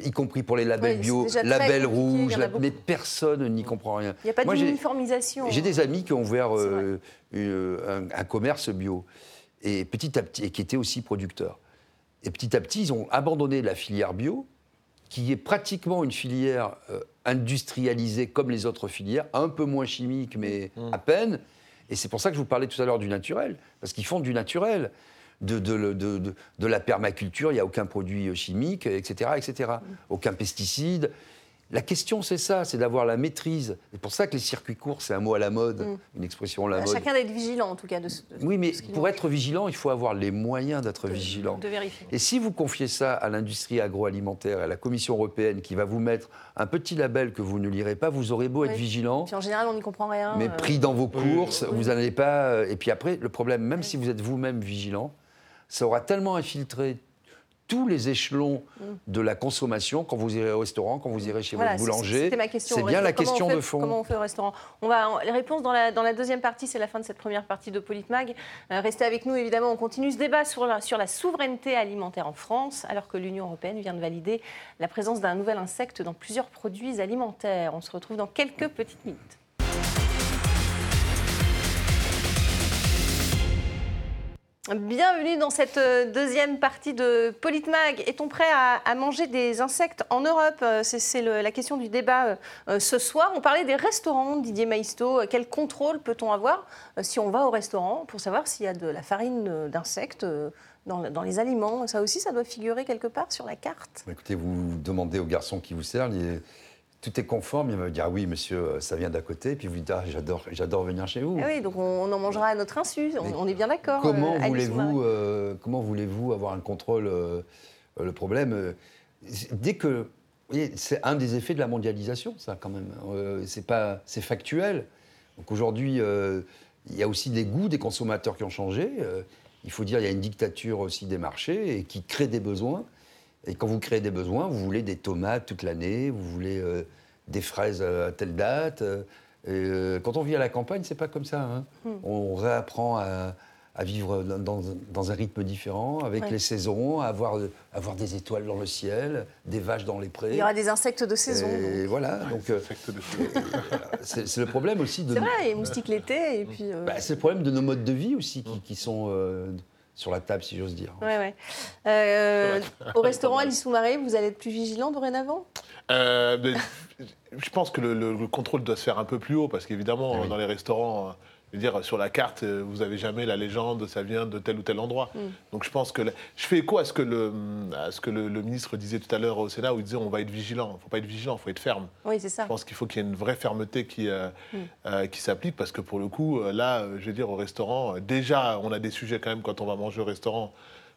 y compris pour les labels bio, labels rouges, mais personne n'y comprend rien. Il n'y a pas d'uniformisation. J'ai des amis qui ont ouvert euh, un, un, commerce bio, et petit à petit, et qui étaient aussi producteurs. Et petit à petit, ils ont abandonné la filière bio qui est pratiquement une filière euh, industrialisée comme les autres filières, un peu moins chimique, mais mmh. à peine. Et c'est pour ça que je vous parlais tout à l'heure du naturel, parce qu'ils font du naturel. De, de, de, de la permaculture, il n'y a aucun produit chimique, etc. etc. Mmh. Aucun pesticide. La question, c'est ça, c'est d'avoir la maîtrise. C'est pour ça que les circuits courts, c'est un mot à la mode, mm. une expression à la mode. Chacun d'être vigilant, en tout cas. De, oui, mais pour être vigilant, il faut avoir les moyens d'être vigilant. De vérifier. Et si vous confiez ça à l'industrie agroalimentaire, à la Commission européenne, qui va vous mettre un petit label que vous ne lirez pas, vous aurez beau être vigilant. en général, on n'y comprend rien. Mais euh. pris dans vos courses, vous n'allez pas. Euh, et puis après, le problème, même si vous êtes vous-même vigilant, ça aura tellement infiltré tous les échelons mm. de la consommation quand vous irez au restaurant, quand vous irez chez votre boulanger. C'est bien la question de fond. Comment on fait au restaurant On va les réponses dans la, dans la deuxième partie, c'est la fin de cette première partie de Politmag. Euh, restez avec nous évidemment, on continue ce débat sur la, sur la souveraineté alimentaire en France, alors que l'Union européenne vient de valider la présence d'un nouvel insecte dans plusieurs produits alimentaires. On se retrouve dans quelques petites minutes. Bienvenue dans cette euh, deuxième partie de Politmag. Est-on prêt à, manger des insectes en Europe? Euh, C'est la question du débat euh, ce soir. On parlait des restaurants, Didier Maisto. Quel contrôle peut-on avoir si on va au restaurant pour savoir s'il y a de la farine d'insectes dans, les aliments? Ça aussi, ça doit figurer quelque part sur la carte. Écoutez, vous demandez au garçon qui vous sert, tout est conforme, il va me dire ah oui monsieur, ça vient d'à côté, puis vous dites ah, j'adore, j'adore venir chez vous. Ah oui, donc on, en mangera à notre insu, on, est bien d'accord. Comment euh, voulez-vous, euh, comment voulez-vous avoir un contrôle euh, Le problème, dès que, c'est un des effets de la mondialisation, ça quand même. c'est pas, c'est factuel. Donc aujourd'hui, il y a aussi des goûts des consommateurs qui ont changé. il faut dire, il y a une dictature aussi des marchés et qui crée des besoins. Et quand vous créez des besoins, vous voulez des tomates toute l'année, vous voulez euh, des fraises à telle date. Euh, euh, quand on vit à la campagne, c'est pas comme ça. Hein. Hmm. On réapprend à, à vivre dans, un rythme différent, avec les saisons, à avoir, avoir des étoiles dans le ciel, des vaches dans les prés. Il y aura des insectes de saison. Et voilà, donc euh, c'est le problème aussi de. C'est vrai, les moustiques l'été et puis. Bah, c'est le problème de nos modes de vie aussi qui, sont sur la table, si j'ose dire. Ouais, ouais. Euh, au restaurant Alice Soumaré, vous allez être plus vigilant dorénavant? Euh, Je pense que le, contrôle doit se faire un peu plus haut, parce qu'évidemment, ah dans les restaurants, dire, sur la carte, euh, vous n'avez jamais la légende, ça vient de tel ou tel endroit. Mm. Donc je pense que. Je fais écho à ce que, le, à ce que le, ministre disait tout à l'heure au Sénat, où il disait on va être vigilant. Il ne faut pas être vigilant, il faut être ferme. Oui, c'est ça. Je pense qu'il faut qu'il y ait une vraie fermeté qui, euh, mm. euh, qui s'applique, parce que pour le coup, là, je veux dire, au restaurant, déjà, on a des sujets quand même quand on va manger au restaurant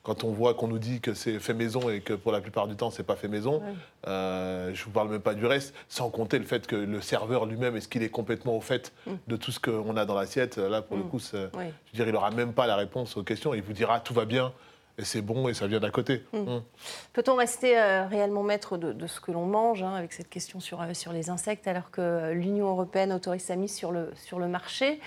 quand on voit qu'on nous dit que c'est fait maison et que pour la plupart du temps c'est pas fait maison, euh, je vous parle même pas du reste, sans compter le fait que le serveur lui-même est-ce qu'il est complètement au fait mm. de tout ce qu'on a dans l'assiette. Là pour le mm. coup, je dire, il aura même pas la réponse aux questions. Il vous dira tout va bien et c'est bon et ça vient d'à côté. Mm. Peut-on rester euh, réellement maître de, ce que l'on mange hein, avec cette question sur, euh, sur les insectes alors que l'Union européenne autorise sa mise sur le, sur le marché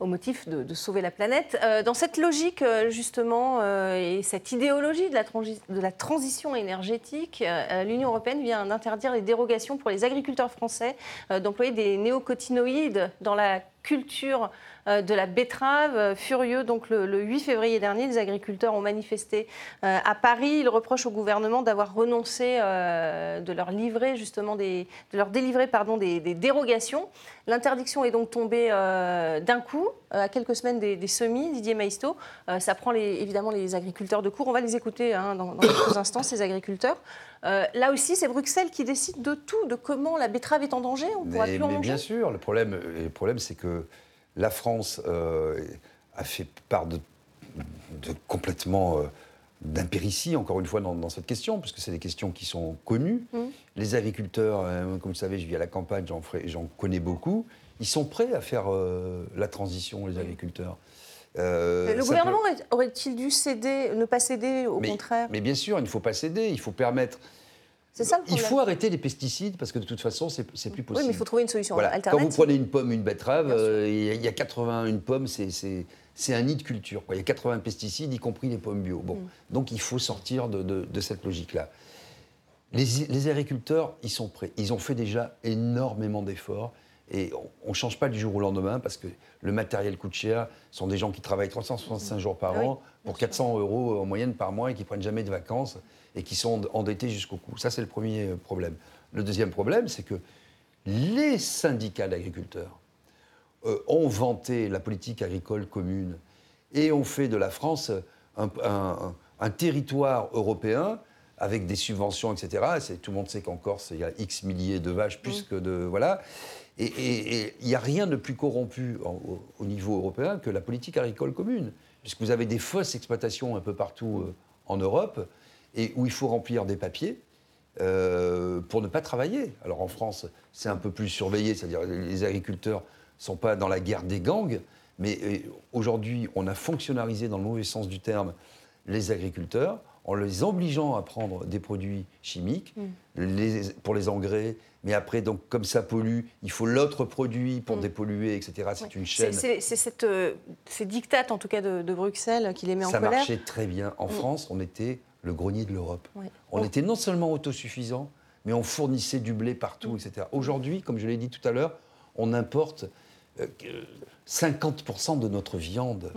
au motif de, sauver la planète. Euh, dans cette logique, justement, et cette idéologie de la, de la transition énergétique, l'Union européenne vient d'interdire les dérogations pour les agriculteurs français d'employer des néocotinoïdes dans la culture de la betterave. Euh, furieux, donc le, 8 février dernier, les agriculteurs ont manifesté euh, à Paris. Ils reprochent au gouvernement d'avoir renoncé de leur livrer justement des, de leur délivrer pardon des, dérogations. L'interdiction est donc tombée d'un coup, à quelques semaines des, semis. Didier Maisto, ça prend les, évidemment les agriculteurs de court. On va les écouter hein, dans, quelques instants, ces agriculteurs. là aussi, c'est Bruxelles qui décide de tout, de comment la betterave est en danger. On pourra plus en manger. Bien sûr, le problème, le problème c'est que la France euh, a fait part de, complètement euh, d'impéritie, encore une fois, dans, cette question, parce que c'est des questions qui sont connues. Mmh. Les agriculteurs, euh, comme vous savez, je vis à la campagne, j'en connais beaucoup, ils sont prêts à faire la transition, les agriculteurs. le gouvernement aurait-il dû céder, ne pas céder, au contraire? Mais bien sûr, il ne faut pas céder, il faut permettre il faut arrêter les pesticides parce que de toute façon, c'est plus possible. Oui, mais il faut trouver une solution alternative. Quand vous prenez une pomme, une betterave, euh, il y a 81 pommes, c'est un nid de culture. Il y a 80 pesticides, y compris les pommes bio. Bon, mm. Donc il faut sortir de, cette logique-là. Les, agriculteurs, ils sont prêts. Ils ont fait déjà énormément d'efforts. Et on ne change pas du jour au lendemain parce que le matériel coûte cher. Ce sont des gens qui travaillent 365 jours par ah an pour 400 euros en moyenne par mois et qui ne prennent jamais de vacances et qui sont endettés jusqu'au cou. Ça, c'est le premier euh, problème. Le deuxième problème, c'est que les syndicats d'agriculteurs euh, ont vanté la politique agricole commune et ont fait de la France un, territoire européen avec des subventions, etc. Tout le monde sait qu'en Corse, il y a X milliers de vaches, plus que de... Voilà. Et il n'y a rien de plus corrompu au, niveau européen que la politique agricole commune, puisque vous avez des fausses exploitations un peu partout euh, en Europe, et où il faut remplir des papiers euh, pour ne pas travailler. Alors en France, c'est un peu plus surveillé, c'est-à-dire les agriculteurs ne sont pas dans la guerre des gangs, mais euh, aujourd'hui, on a fonctionnalisé dans le mauvais sens du terme les agriculteurs en les obligeant à prendre des produits chimiques mm. pour les engrais. Mais après, donc, comme ça pollue, il faut l'autre produit pour mm. dépolluer, etc. C'est une chaîne. C'est cette, euh, ces dictates, en tout cas, de, Bruxelles qui les met en colère. Ça marchait très bien. En mm. France, on était le grenier de l'Europe. On était non seulement autosuffisant, mais on fournissait du blé partout, etc. Aujourd'hui, comme je l'ai dit tout à l'heure, on importe 50% euh, de notre viande.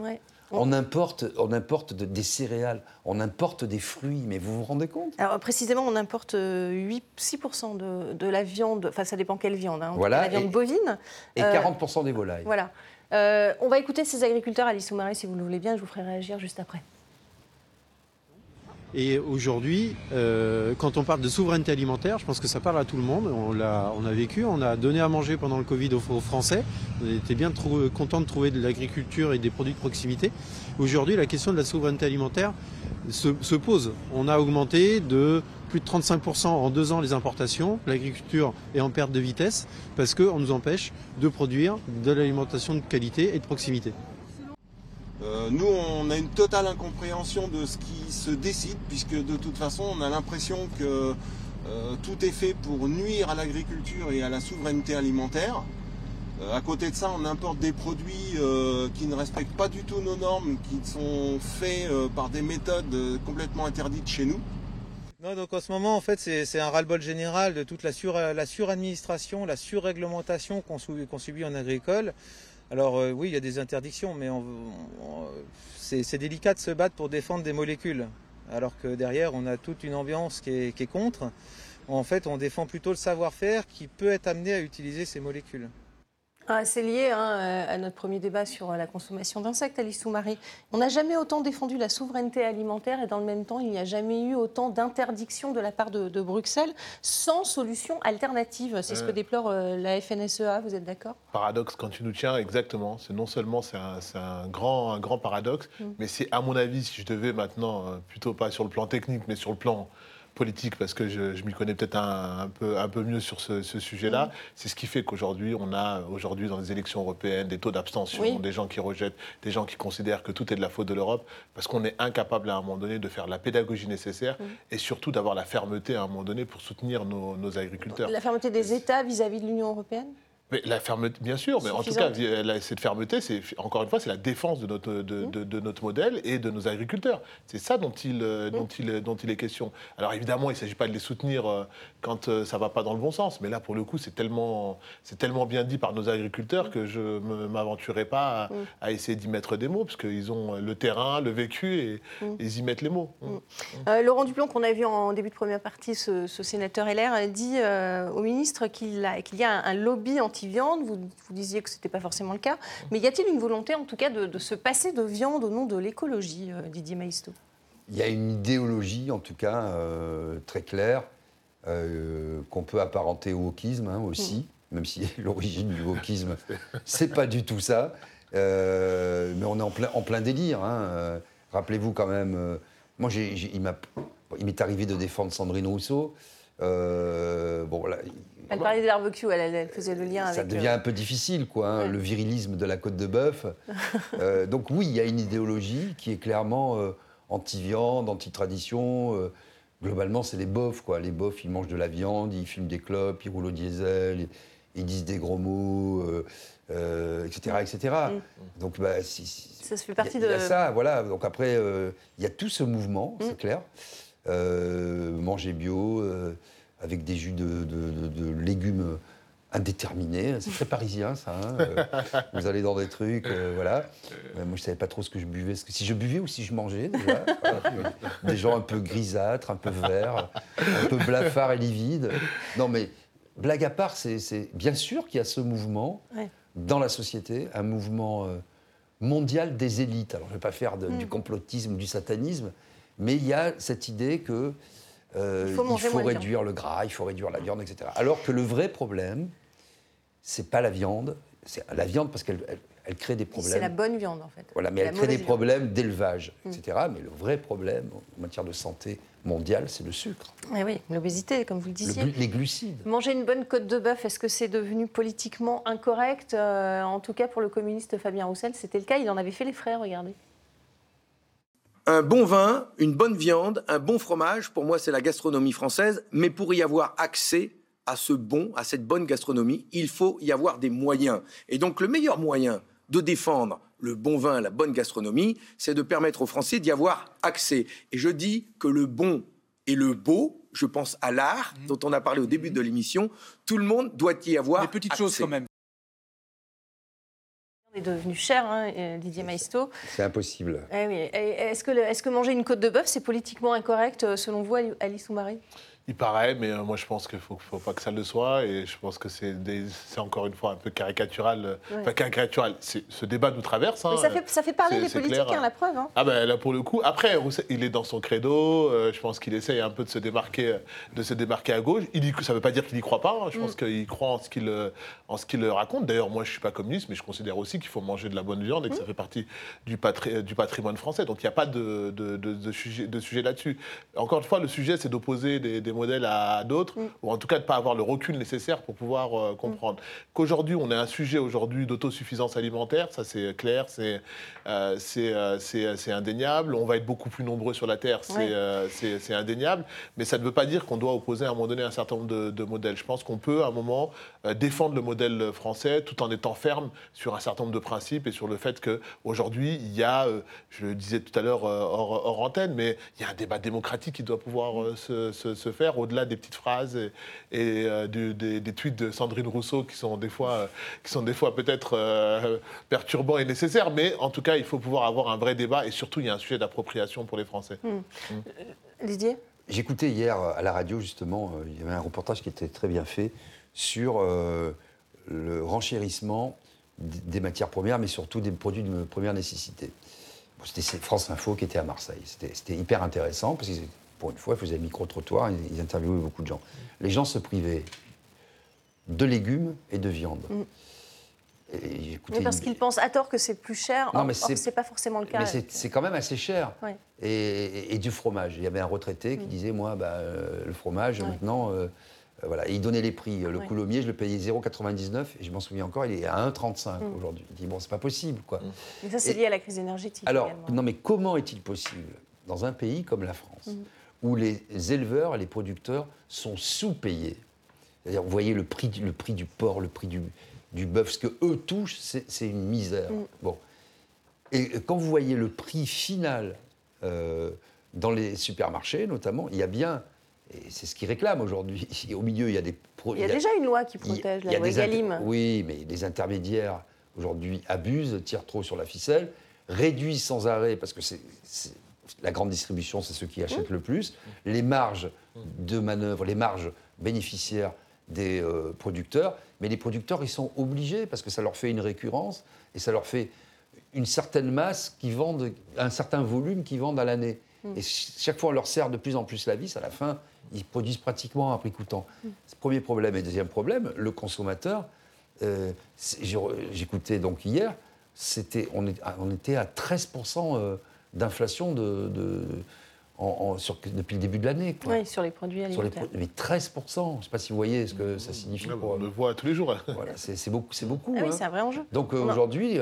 On importe, on importe des céréales, on importe des fruits, mais vous vous rendez compte? Alors précisément, on importe 8, 6% de, de, la viande, enfin ça dépend quelle viande, hein, voilà, la viande bovine. Et 40% euh, des volailles. Voilà. Euh, on va écouter ces agriculteurs, Alice Soumaré, si vous le voulez bien, je vous ferai réagir juste après. Et aujourd'hui, euh, quand on parle de souveraineté alimentaire, je pense que ça parle à tout le monde. On a vécu, on a donné à manger pendant le Covid aux, Français. On était bien content de trouver de l'agriculture et des produits de proximité. Aujourd'hui, la question de la souveraineté alimentaire se, se pose. On a augmenté de plus de 35% en deux ans les importations. L'agriculture est en perte de vitesse parce qu'on nous empêche de produire de l'alimentation de qualité et de proximité. Euh, nous, on a une totale incompréhension de ce qui se décide, puisque de toute façon, on a l'impression que euh, tout est fait pour nuire à l'agriculture et à la souveraineté alimentaire. Euh, à côté de ça, on importe des produits euh, qui ne respectent pas du tout nos normes, qui sont faits par des méthodes complètement interdites chez nous. Non, donc en ce moment, en fait, c'est un ras-le-bol général de toute la, sur, la suradministration, la surréglementation qu'on subit en agricole. Alors oui, il y a des interdictions, mais c'est délicat de se battre pour défendre des molécules, alors que derrière, on a toute une ambiance qui est, qui est contre. En fait, on défend plutôt le savoir-faire qui peut être amené à utiliser ces molécules. Ah, c'est lié hein, à notre premier débat sur la consommation d'insectes, Alice Soumari. On n'a jamais autant défendu la souveraineté alimentaire et dans le même temps, il n'y a jamais eu autant d'interdictions de la part de, Bruxelles sans solution alternative. C'est ce que déplore euh, la FNSEA, vous êtes d'accord? Paradoxe quand tu nous tiens, exactement. C'est non seulement c'est un, grand, un grand paradoxe, mm. mais c'est à mon avis, si je devais maintenant, euh, plutôt pas sur le plan technique, mais sur le plan politique, parce que je, m'y connais peut-être un, peu, un peu mieux sur ce, sujet-là, c'est ce qui fait qu'aujourd'hui, on a aujourd'hui dans les élections européennes des taux d'abstention, des gens qui rejettent, des gens qui considèrent que tout est de la faute de l'Europe, parce qu'on est incapable à un moment donné de faire la pédagogie nécessaire et surtout d'avoir la fermeté à un moment donné pour soutenir nos, nos agriculteurs. La fermeté des États vis-à-vis -vis de l'Union européenne? Mais la fermeté, bien sûr, mais en tout cas, cette fermeté, c'est encore une fois, c'est la défense de notre, de, de, notre modèle et de nos agriculteurs. C'est ça dont il, euh, dont, il, dont il est question. Alors évidemment, il ne s'agit pas de les soutenir euh, quand euh, ça ne va pas dans le bon sens, mais là, pour le coup, c'est tellement, tellement bien dit par nos agriculteurs que je ne m'aventurerai pas à, essayer d'y mettre des mots, parce qu'ils ont le terrain, le vécu et, ils y mettent les mots. Laurent Duplon, qu'on a vu en début de première partie, ce, sénateur LR, dit au ministre qu'il y a un lobby anti viande vous, vous disiez que ce n'était pas forcément le cas. Mais y a-t-il une volonté, en tout cas, de, se passer de viande au nom de l'écologie, euh, Didier Maisto? Il y a une idéologie, en tout cas, euh, très claire, euh, qu'on peut apparenter au wokisme hein, aussi, mm. même si l'origine du wokisme, c'est pas du tout ça. mais on est en plein, en plein délire. Hein. Rappelez-vous quand même, moi, il m'est arrivé de défendre Sandrine Rousseau. bon, là, elle parlait des barbecues, elle, faisait le lien avec. Ça devient euh, un peu difficile, quoi, hein, le virilisme de la côte de bœuf. Euh, donc oui, il y a une idéologie qui est clairement euh, anti-viande, anti-tradition. globalement, c'est les bofs, quoi. Les bofs, ils mangent de la viande, ils fument des clopes, ils roulent au diesel, ils, disent des gros mots, etc., etc. Mm. Donc bah, ça se fait partie de. Il y a ça, voilà. Donc après, il y a tout ce mouvement, c'est mm. clair. manger bio avec des jus de, légumes indéterminés. C'est très parisien, ça. Hein. Euh, vous allez dans des trucs, euh, voilà. Euh, moi, je savais pas trop ce que je buvais. si je buvais ou si je mangeais, déjà. des gens un peu grisâtres, un peu verts, un peu blafards et livides. Non, mais blague à part, c'est bien sûr qu'il y a ce mouvement dans la société, un mouvement mondial des élites. Alors, je ne vais pas faire du mm. complotisme, du satanisme, mais il y a cette idée que euh, il faut, réduire le gras, il faut réduire la viande, etc. Alors que le vrai problème, c'est pas la viande, c'est la viande parce qu'elle elle, crée des problèmes. C'est la bonne viande en fait. Voilà, mais elle crée des problèmes d'élevage, mm. etc. Mais le vrai problème en matière de santé mondiale, c'est le sucre. Oui, oui, l'obésité, comme vous le disiez. les glucides. Manger une bonne côte de bœuf, est-ce que c'est devenu politiquement incorrect? Euh, En tout cas, pour le communiste Fabien Roussel, c'était le cas. Il en avait fait les frais, regardez. Un bon vin, une bonne viande, un bon fromage, pour moi c'est la gastronomie française, mais pour y avoir accès à ce bon, à cette bonne gastronomie, il faut y avoir des moyens. Et donc le meilleur moyen de défendre le bon vin, la bonne gastronomie, c'est de permettre aux Français d'y avoir accès. Et je dis que le bon et le beau, je pense à l'art, mmh. dont on a parlé au début de l'émission, tout le monde doit y avoir Des petites choses quand même est devenu cher, hein, euh, Didier Maisto. C'est impossible. Eh est-ce que, est que, manger une côte de bœuf, c'est politiquement incorrect, euh, selon vous, Alice Soumari il paraît, mais euh, moi je pense qu'il ne faut, pas que ça le soit. Et je pense que c'est encore une fois un peu caricatural. Enfin, caricatural. Ce débat nous traverse. Hein, mais ça fait, ça fait parler des politiques, hein, la preuve. Hein. Ah ben là pour le coup. Après, il est dans son credo. je pense qu'il essaye un peu de se démarquer, de se démarquer à gauche. Il ça ne veut pas dire qu'il n'y croit pas. Je pense mm. qu'il croit en ce qu'il qu'il raconte. D'ailleurs, moi je ne suis pas communiste, mais je considère aussi qu'il faut manger de la bonne viande et que ça mm. fait partie du, du, patrimoine français. Donc il n'y a pas de, de, sujet, de sujet là-dessus. Encore une fois, le sujet c'est d'opposer des, des modèle à, d'autres, mm. ou en tout cas de ne pas avoir le recul nécessaire pour pouvoir euh, comprendre. Qu'aujourd'hui, on ait un sujet aujourd'hui d'autosuffisance alimentaire, ça c'est clair, c'est euh, c'est indéniable. On va être beaucoup plus nombreux sur la Terre, c'est indéniable. Mais ça ne veut pas dire qu'on doit opposer à un moment donné un certain nombre de, de modèles. Je pense qu'on peut à un moment défendre le modèle français tout en étant ferme sur un certain nombre de principes et sur le fait qu'aujourd'hui, il y a, je le disais tout à l'heure hors, antenne, mais il y a un débat démocratique qui doit pouvoir euh, se, faire au-delà des petites phrases et, euh, des, tweets de Sandrine Rousseau qui sont des fois, euh, qui sont des fois peut-être perturbants et nécessaires, mais en tout cas, il faut pouvoir avoir un vrai débat et surtout, il y a un sujet d'appropriation pour les Français. Didier? J'écoutais hier à la radio, justement, il y avait un reportage qui était très bien fait sur le renchérissement des matières premières, mais surtout des produits de première nécessité. C'était France Info qui était à Marseille. C'était hyper intéressant parce que, pour une fois, ils faisaient micro-trottoir, ils, interviewaient beaucoup de gens. Les gens se privaient de légumes et de viande. Mm. Et parce qu'ils pensent à tort que c'est plus cher. Non, mais c'est pas forcément le cas. Mais c'est quand même assez cher. Et, du fromage. Il y avait un retraité qui mm. disait moi, bah, euh, le fromage, maintenant, euh, euh, voilà. il donnait les prix. Le coulommier, je le payais 0,99 et je m'en souviens encore, il est à 1,35 mm. aujourd'hui. Il dit bon, c'est pas possible, quoi. Mm. Mais ça, c'est lié à la crise énergétique. Alors, non, mais comment est-il possible dans un pays comme la France. Où les éleveurs et les producteurs sont sous-payés C'est-à-dire, vous voyez le prix, le prix du porc, le prix du, du bœuf, ce que eux touchent, c'est une misère. Bon. Et quand vous voyez le prix final euh, dans les supermarchés, notamment, il y a bien et c'est ce qu'ils réclament aujourd'hui. Au milieu, il y a des... Il y a, déjà une loi qui protège, la loi Egalim. Oui, mais les intermédiaires, aujourd'hui, abusent, tirent trop sur la ficelle, réduisent sans arrêt, parce que c'est la grande distribution, c'est ceux qui achètent le plus, les marges de manœuvre, les marges bénéficiaires des euh, producteurs. Mais les producteurs, ils sont obligés, parce que ça leur fait une récurrence, et ça leur fait une certaine masse qui vendent, un certain volume qui vendent à l'année. Mm. Et chaque fois, on leur sert de plus en plus la vis. À la fin, ils produisent pratiquement un prix coûtant. Mm. Premier problème. Et deuxième problème, le consommateur. Euh, j'écoutais donc hier, c'était, on, on, était à 13% euh, d'inflation de, depuis le début de l'année. Oui, sur les produits alimentaires. mais 13%, je ne sais pas si vous voyez ce que ça signifie. on le voit tous les jours. voilà, c'est beaucoup. C'est beaucoup ah oui, hein. c'est un vrai enjeu. Donc euh, aujourd'hui,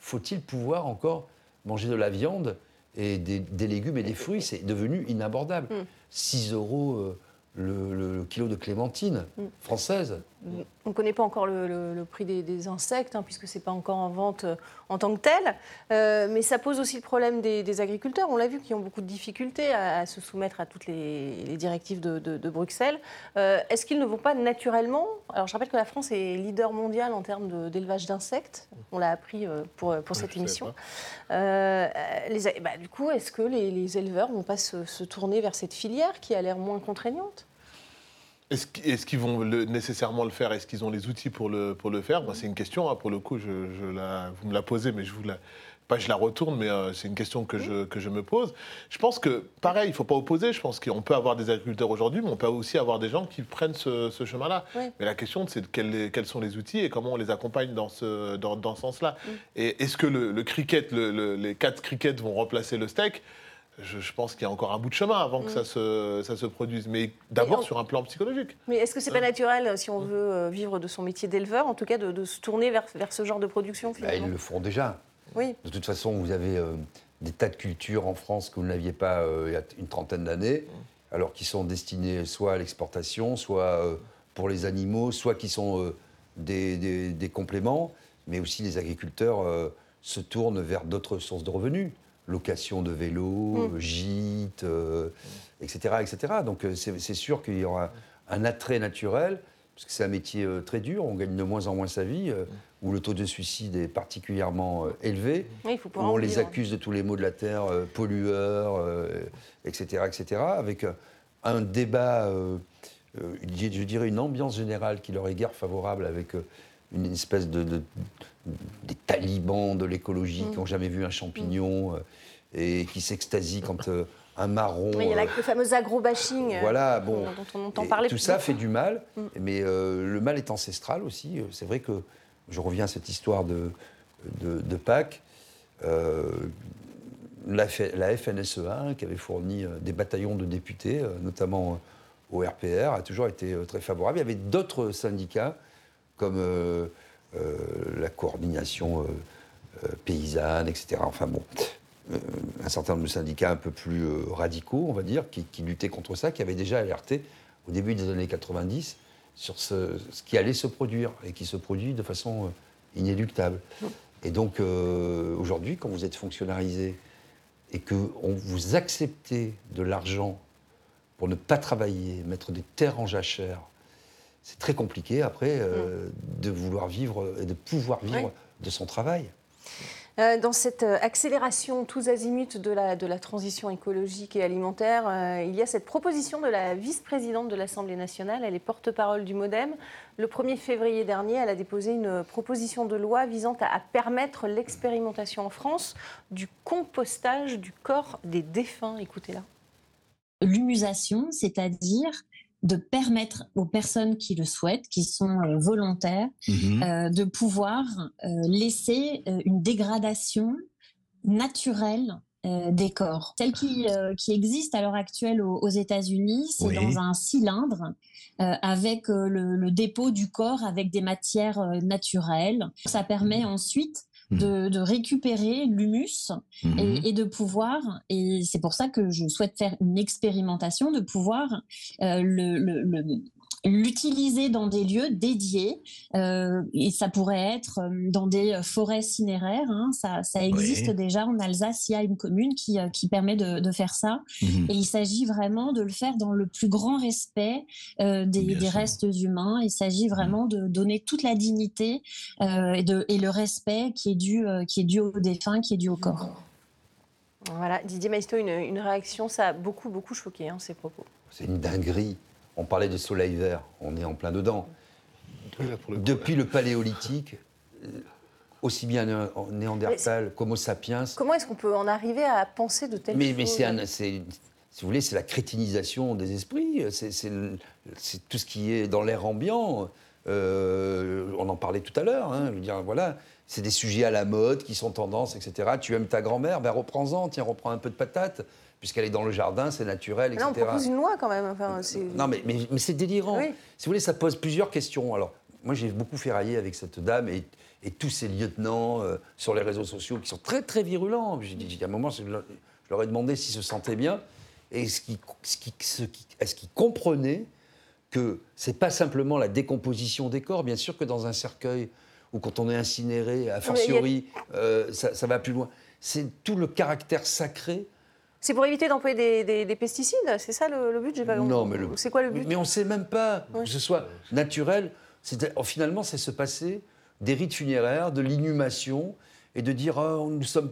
faut-il pouvoir encore manger de la viande et des, légumes et des fruits, c'est devenu inabordable. 6 mm. euros euh, le, kilo de clémentine mm. française. On ne connaît pas encore le, prix des, insectes, hein, puisque ce n'est pas encore en vente euh, en tant que tel. Euh, mais ça pose aussi le problème des, agriculteurs. On l'a vu, qui ont beaucoup de difficultés à, se soumettre à toutes les, directives de, Bruxelles. Euh, est-ce qu'ils ne vont pas naturellement? Alors, je rappelle que la France est leader mondial en termes d'élevage d'insectes. On l'a appris pour, pour cette émission. Les, bah, du coup, est-ce que les, éleveurs ne vont pas se tourner vers cette filière qui a l'air moins contraignante? Est-ce qu'ils vont nécessairement le faire? Est-ce qu'ils ont les outils pour le, pour le faire? C'est une question, hein, pour le coup, je, la, vous me la posez, mais je vous la, pas je la retourne, mais euh, c'est une question que je, que je me pose. Je pense que, pareil, il ne faut pas opposer. Je pense qu'on peut avoir des agriculteurs aujourd'hui, mais on peut aussi avoir des gens qui prennent ce, chemin-là. Mais la question, c'est quels, quels, sont les outils et comment on les accompagne dans ce, dans, dans ce sens-là. Et est-ce que le, cricket, les quatre crickets vont remplacer le steak? Je, pense qu'il y a encore un bout de chemin avant que mm. ça se, ça se produise, mais d'abord sur un plan psychologique. Mais est-ce que c'est pas hein naturel, si on veut euh, vivre de son métier d'éleveur, en tout cas de, se tourner vers, vers, ce genre de production bah, Ils le font déjà. Oui. De toute façon, vous avez euh, des tas de cultures en France que vous n'aviez pas euh, il y a une trentaine d'années, mm. alors qui sont destinées soit à l'exportation, soit pour les animaux, soit qui sont des, des, des, compléments, mais aussi les agriculteurs se tournent vers d'autres sources de revenus location de vélos, mm. gîtes, etc., euh, etc. Donc euh, c'est sûr qu'il y aura un attrait naturel, parce que c'est un métier euh, très dur, on gagne de moins en moins sa vie, où le taux de suicide est particulièrement élevé, où on les accuse de tous les maux de la terre, pollueurs, etc., etc., avec un débat, je dirais une ambiance générale qui leur est guère favorable, avec une espèce de, des talibans de l'écologie qui n'ont mm. jamais vu un champignon mm. euh, et qui s'extasient quand euh, un marron. Oui, il y a le fameux agro-bashing voilà, bon, dont on entend parler. Tout ça fait du mal, mm. mais euh, le mal est ancestral aussi. C'est vrai que je reviens à cette histoire de, de, Pâques. la, la, FNSEA, qui avait fourni des bataillons de députés, notamment au RPR a toujours été très favorable. Il y avait d'autres syndicats, comme la coordination paysanne, etc. Enfin bon, un certain nombre de syndicats un peu plus radicaux, on va dire, qui, luttaient contre ça, qui avaient déjà alerté au début des années 90 sur ce, qui allait se produire et qui se produit de façon euh, inéluctable. Et donc euh, aujourd'hui, quand vous êtes fonctionnalisé et que vous acceptez de l'argent pour ne pas travailler, mettre des terres en jachère, c'est très compliqué après euh, de vouloir vivre et de pouvoir vivre de son travail. Euh, dans cette euh, accélération tous azimuts de la, de la transition écologique et alimentaire, euh, il y a cette proposition de la vice-présidente de l'Assemblée nationale, elle est porte-parole du Modem. Le 1er février dernier, elle a déposé une proposition de loi visant à, à permettre l'expérimentation en France du compostage du corps des défunts. Écoutez-la. L'humusation, c'est-à-dire de permettre aux personnes qui le souhaitent, qui sont euh, volontaires, mhm. euh, de pouvoir euh, laisser une dégradation naturelle des corps. Celle qui, qui existe à l'heure actuelle aux, États-Unis, c'est dans un cylindre avec le, dépôt du corps avec des matières naturelles. Ça permet ensuite Mmh. de, récupérer l'humus mmh. et, de pouvoir, et c'est pour ça que je souhaite faire une expérimentation, de pouvoir euh, le, l'utiliser dans des lieux dédiés euh, et ça pourrait être euh, dans des forêts cinéraires. Hein, ça, ça, existe déjà en Alsace. Il y a une commune qui, euh, qui permet de, de, faire ça. Mhm. Et il s'agit vraiment de le faire dans le plus grand respect euh, des, des restes humains. Il s'agit mhm. vraiment de donner toute la dignité euh, et, de, et le respect qui est dû, euh, qui est dû au défunt, qui est dû au corps. Voilà, Didier Maisto, une, une réaction, ça a beaucoup, beaucoup choqué hein, ces propos. C'est une dinguerie. On parlait de soleil vert, on est en plein dedans. Depuis le paléolithique, euh, aussi bien en Néandertal qu'Homo sapiens. Comment est-ce qu'on peut en arriver à penser de telles mais, choses Mais c'est, si vous voulez, c'est la crétinisation des esprits. C'est, tout ce qui est dans l'air ambiant. Euh, on en parlait tout à l'heure. Hein, je veux dire, voilà, c'est des sujets à la mode qui sont tendances, etc. Tu aimes ta grand-mère, ben reprends-en, tiens, reprends un peu de patate puisqu'elle est dans le jardin, c'est naturel, etc. Là, on propose une loi quand même. non, mais, mais, c'est délirant. Si vous voulez, ça pose plusieurs questions. Alors, moi, j'ai beaucoup ferraillé avec cette dame et, tous ces lieutenants euh, sur les réseaux sociaux qui sont très, très virulents. J'ai dit, à un moment, je leur ai demandé s'ils se sentaient bien et est-ce qu'ils comprenaient que c'est pas simplement la décomposition des corps, bien sûr que dans un cercueil ou quand on est incinéré, a fortiori, euh, ça, ça va plus loin. C'est tout le caractère sacré c'est pour éviter d'employer des, pesticides C'est ça le, but pas Non, mais c'est quoi le but? Mais on ne sait même pas que ce soit naturel. Oh, finalement, c'est se passer des rites funéraires, de l'inhumation et de dire oh, nous, sommes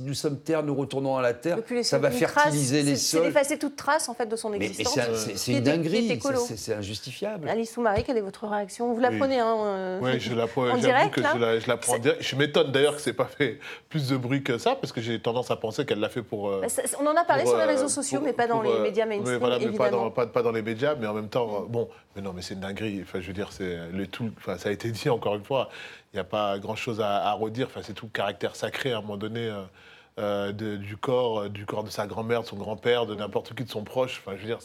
nous sommes terre, nous retournons à la terre, ça va fertiliser les sols. C'est d'effacer toute trace en fait de son existence. Mais, c'est une dinguerie, c'est injustifiable. Alice Soumari, quelle est votre réaction? Vous la prenez hein, euh, Oui, je la prends. J'avoue que je la, je la prends direct. Je m'étonne d'ailleurs que c'est pas fait plus de bruit que ça, parce que j'ai tendance à penser qu'elle l'a fait pour. Euh, bah, on en a parlé sur les réseaux euh, sociaux, mais pas dans les médias mainstream. Voilà, mais pas dans, pas, pas dans, les médias, mais en même temps, bon, mais non, mais c'est une dinguerie. Enfin, je veux dire, c'est le tout. Enfin, ça a été dit encore une fois n'y a pas grand-chose à, redire. Enfin, c'est tout le caractère sacré à un moment donné euh, euh, du corps, euh, du corps de sa grand-mère, de son grand-père, de n'importe qui de son proche. Enfin, je veux dire,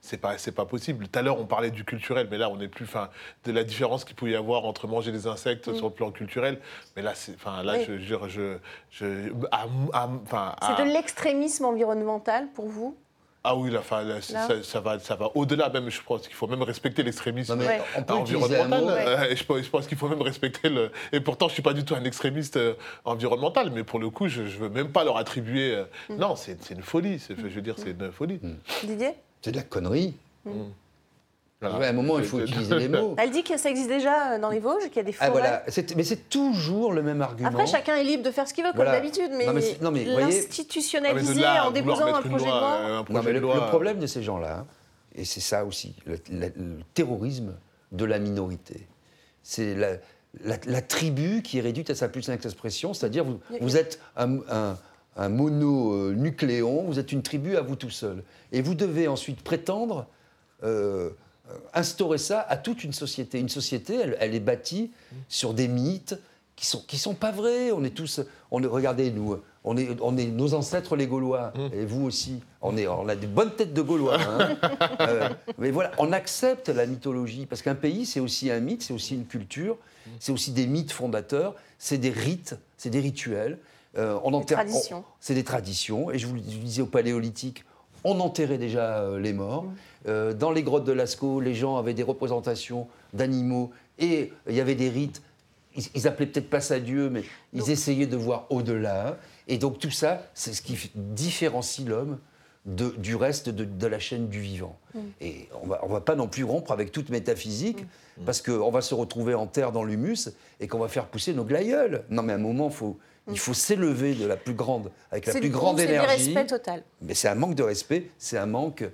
c'est pas c'est pas possible. Tout à l'heure, on parlait du culturel, mais là, on n'est plus, enfin, de la différence qu'il pouvait y avoir entre manger des insectes mm. sur le plan culturel. Mais là, c'est, enfin, là, je, je, je, c'est de l'extrémisme environnemental pour vous ah oui, là, ça, va, ça va au-delà même. Je pense qu'il faut même respecter l'extrémisme environnemental. Euh, je, pense qu'il faut même respecter le. Et pourtant, je suis pas du tout un extrémiste euh, environnemental, mais pour le coup, je, ne veux même pas leur attribuer. Euh, mm. Non, c'est une folie. Je veux dire, c'est une folie. Mm. Didier? C'est de la connerie. Mm. À un moment, il faut utiliser les mots. Elle dit que ça existe déjà dans les Vosges, qu'il y a des ah, forêts. Ah, voilà. Mais c'est toujours le même argument. Après, chacun est libre de faire ce qu'il veut, comme d'habitude. Mais, mais l'institutionnaliser ah, en déposant un projet de loi. Euh, non, mais le, problème de ces gens-là, et c'est ça aussi, le, terrorisme de la minorité. C'est la, tribu qui est réduite à sa plus simple expression, c'est-à-dire vous, vous êtes un, un mononucléon, vous êtes une tribu à vous tout seul. Et vous devez ensuite prétendre. Euh, instaurer ça à toute une société. Une société, elle, est bâtie sur des mythes qui sont, qui sont pas vrais. On est tous, on est, regardez nous, on est, on est nos ancêtres les Gaulois mmh. et vous aussi. On est, on a des bonnes têtes de Gaulois. Hein. Euh, mais voilà, on accepte la mythologie parce qu'un pays c'est aussi un mythe, c'est aussi une culture, c'est aussi des mythes fondateurs, c'est des rites, c'est des rituels. Euh, on enterre, c'est des traditions. Et je vous, le disais au Paléolithique, on enterrait déjà euh, les morts. Mmh. dans les grottes de Lascaux, les gens avaient des représentations d'animaux et il y avait des rites ils, appelaient peut-être pas ça Dieu, mais ils essayaient de voir au-delà. Et donc tout ça, c'est ce qui différencie l'homme du reste de, la chaîne du vivant. Mm. Et on va, ne va pas non plus rompre avec toute métaphysique, mm. parce qu'on va se retrouver en terre dans l'humus et qu'on va faire pousser nos glaïeuls. Non, mais à un moment, faut, il faut s'élever de la plus grande, avec la plus grande énergie. C'est respect total. Mais c'est un manque de respect, c'est un manque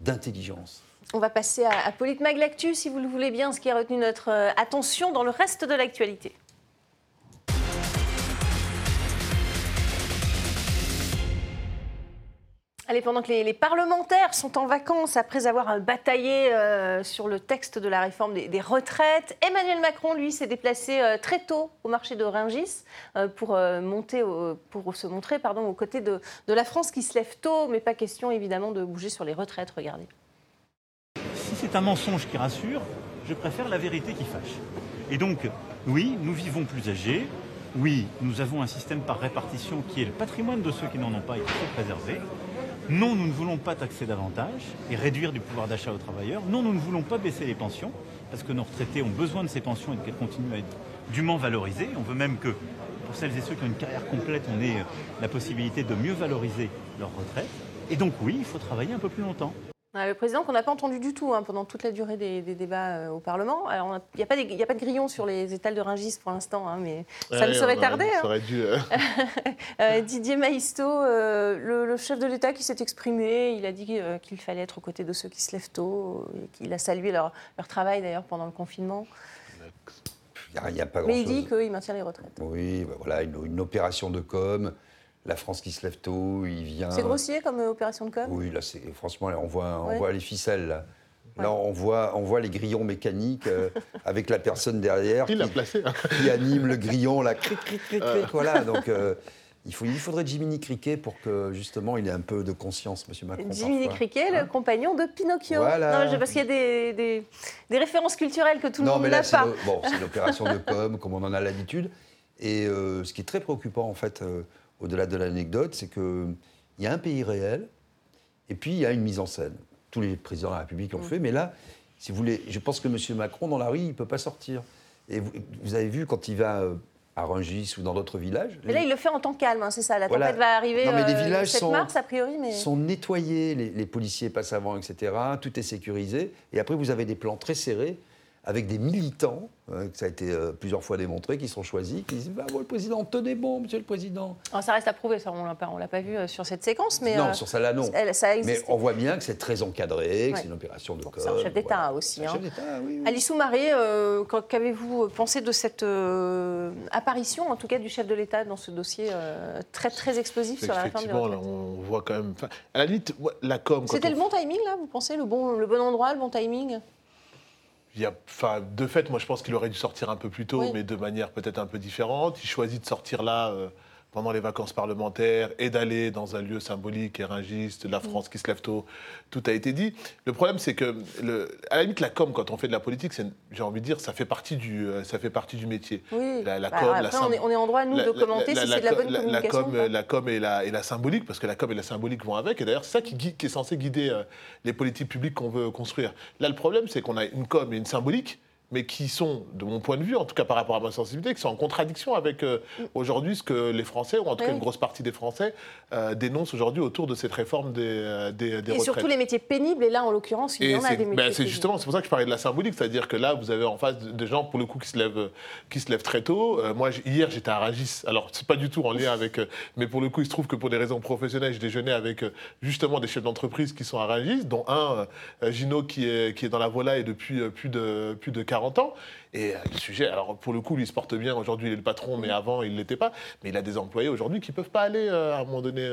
d'intelligence. On va passer à, à Politmag si vous le voulez bien, ce qui a retenu notre euh, attention dans le reste de l'actualité. Allez, pendant que les, parlementaires sont en vacances après avoir euh, bataillé euh, sur le texte de la réforme des, retraites, Emmanuel Macron, lui, s'est déplacé très tôt au marché de Ringis pour, se montrer pardon, aux côtés de, la France qui se lève tôt, mais pas question évidemment de bouger sur les retraites. Regardez c'est un mensonge qui rassure, je préfère la vérité qui fâche. Et donc, oui, nous vivons plus âgés, oui, nous avons un système par répartition qui est le patrimoine de ceux qui n'en ont pas et qu'il faut préserver. Non, nous ne voulons pas taxer davantage et réduire du pouvoir d'achat aux travailleurs. Non, nous ne voulons pas baisser les pensions, parce que nos retraités ont besoin de ces pensions et qu'elles continuent à être dûment valorisées. On veut même que, pour celles et ceux qui ont une carrière complète, on ait la possibilité de mieux valoriser leur retraite. Et donc oui, il faut travailler un peu plus longtemps. Le président qu'on n'a pas entendu du tout hein, pendant toute la durée des, débats euh, au Parlement. Alors, il n'y a, a, pas de grillon sur les étals de Ringis pour l'instant, hein, mais ça ne serait tardé. Ça aurait dû, euh. Euh, Didier Maisto, le, chef de l'État qui s'est exprimé, il a dit qu'il fallait être aux côtés de ceux qui se lèvent tôt, et qu'il a salué leur, leur travail d'ailleurs pendant le confinement. Il y a, pas mais il dit qu'il maintient les retraites. Oui, bah voilà, une, une opération de com' la France qui se lève tôt, il vient. C'est grossier comme euh, opération de com? Oui, là, c'est franchement, on voit, on voit les ficelles là. Là, on voit, on voit les grillons mécaniques euh, avec la personne derrière qui, placé, hein. qui, anime le grillon, là, cric, cric, cric, cric voilà. Donc, euh, il, faut, il faudrait Jiminy Criquet pour que, justement, il ait un peu de conscience, M. Macron. Jiminy Criquet, le hein compagnon de Pinocchio. Voilà. Non, parce qu'il y a des, des, des, références culturelles que tout le monde n'a pas. bon, c'est une opération de com, comme on en a l'habitude. Et ce qui est très préoccupant, en fait au-delà de l'anecdote, c'est qu'il y a un pays réel et puis il y a une mise en scène. Tous les présidents de la République l'ont mm. fait, mais là, si vous voulez, je pense que M. Macron, dans la rue, il ne peut pas sortir. Et vous, avez vu quand il va euh, à Rungis ou dans d'autres villages. Mais là, il le fait en temps calme, hein, c'est ça. La tempête va arriver non, mais les euh, villages le 7 mars, a priori. Mais... sont nettoyés, les, les, policiers passent avant, etc. Tout est sécurisé. Et après, vous avez des plans très serrés avec des militants, hein, ça a été euh, plusieurs fois démontré, qui sont choisis, qui disent bah, Le président, tenez bon, monsieur le président. Ah, ça reste à prouver, ça, on ne l'a pas vu euh, sur cette séquence. Mais, non, euh, sur celle-là, non. mais on voit bien que c'est très encadré, que c'est une opération de C'est un chef d'État aussi. Hein. Chef d'État, oui. oui. Alice Soumaré, qu'avez-vous pensé de cette apparition, en tout cas, du chef de l'État dans ce dossier très, très explosif sur la réforme des retraites on voit quand même. À la limite, la com. C'était le bon timing, là, vous pensez le bon, le bon endroit, le bon timing? Il y a, enfin, de fait, moi je pense qu'il aurait dû sortir un peu plus tôt, mais de manière peut-être un peu différente. Il choisit de sortir là euh, pendant les vacances parlementaires et d'aller dans un lieu symbolique, éringiste, la France qui se lève tôt, tout a été dit. Le problème, c'est que, le, à la limite, la com, quand on fait de la politique, j'ai envie de dire, ça fait partie du, euh, ça fait partie du métier. Oui. La, bah, com, après, on, est, on, est, en droit, nous, de commenter si c'est de la bonne communication. La com, la com et, la, et la symbolique, parce que la com et la symbolique vont avec, et d'ailleurs, c'est ça qui, qui, est censé guider euh, les politiques publiques qu'on veut construire. Là, le problème, c'est qu'on a une com et une symbolique mais qui sont, de mon point de vue, en tout cas par rapport à ma sensibilité, qui sont en contradiction avec euh, aujourd'hui ce que les Français, ou en tout cas une grosse partie des Français, euh, dénoncent aujourd'hui autour de cette réforme des, euh, des, des et surtout les métiers pénibles, et là, en l'occurrence, il y en a des métiers ben, C'est justement, c'est pour ça que je parlais de la symbolique, c'est-à-dire que là, vous avez en face des gens, pour le coup, qui se lèvent, qui se lèvent très tôt. moi, hier, j'étais à Ragis, alors c'est pas du tout en lien avec... mais pour le coup, il se trouve que pour des raisons professionnelles, je déjeunais avec justement des chefs d'entreprise qui sont à Ragis, dont un, Gino, qui est, qui est dans la volaille depuis plus de, plus de 40 40 ans. Et le sujet, alors pour le coup, lui il se porte bien. Aujourd'hui, il est le patron, mais avant, il ne l'était pas. Mais il a des employés aujourd'hui qui ne peuvent pas aller à un moment donné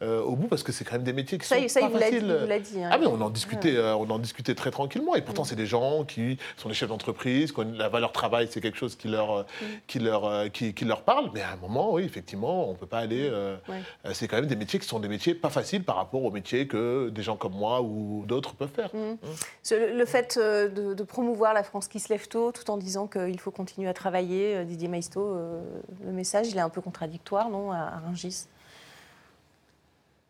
au bout parce que c'est quand même des métiers qui ça, sont ça, pas il vous l'a dit. Hein, ah, mais on en discutait, on en discutait très tranquillement. Et pourtant, c'est des gens qui sont des chefs d'entreprise, la valeur travail, c'est quelque chose qui leur, qui, leur, qui, qui, leur parle. Mais à un moment, oui, effectivement, on ne peut pas aller. C'est quand même des métiers qui sont des métiers pas faciles par rapport aux métiers que des gens comme moi ou d'autres peuvent faire. Le, fait de, de, promouvoir la France qui se lève tôt, tout en disant qu'il faut continuer à travailler, Didier Maisto, le message, il est un peu contradictoire, non, à Rungis?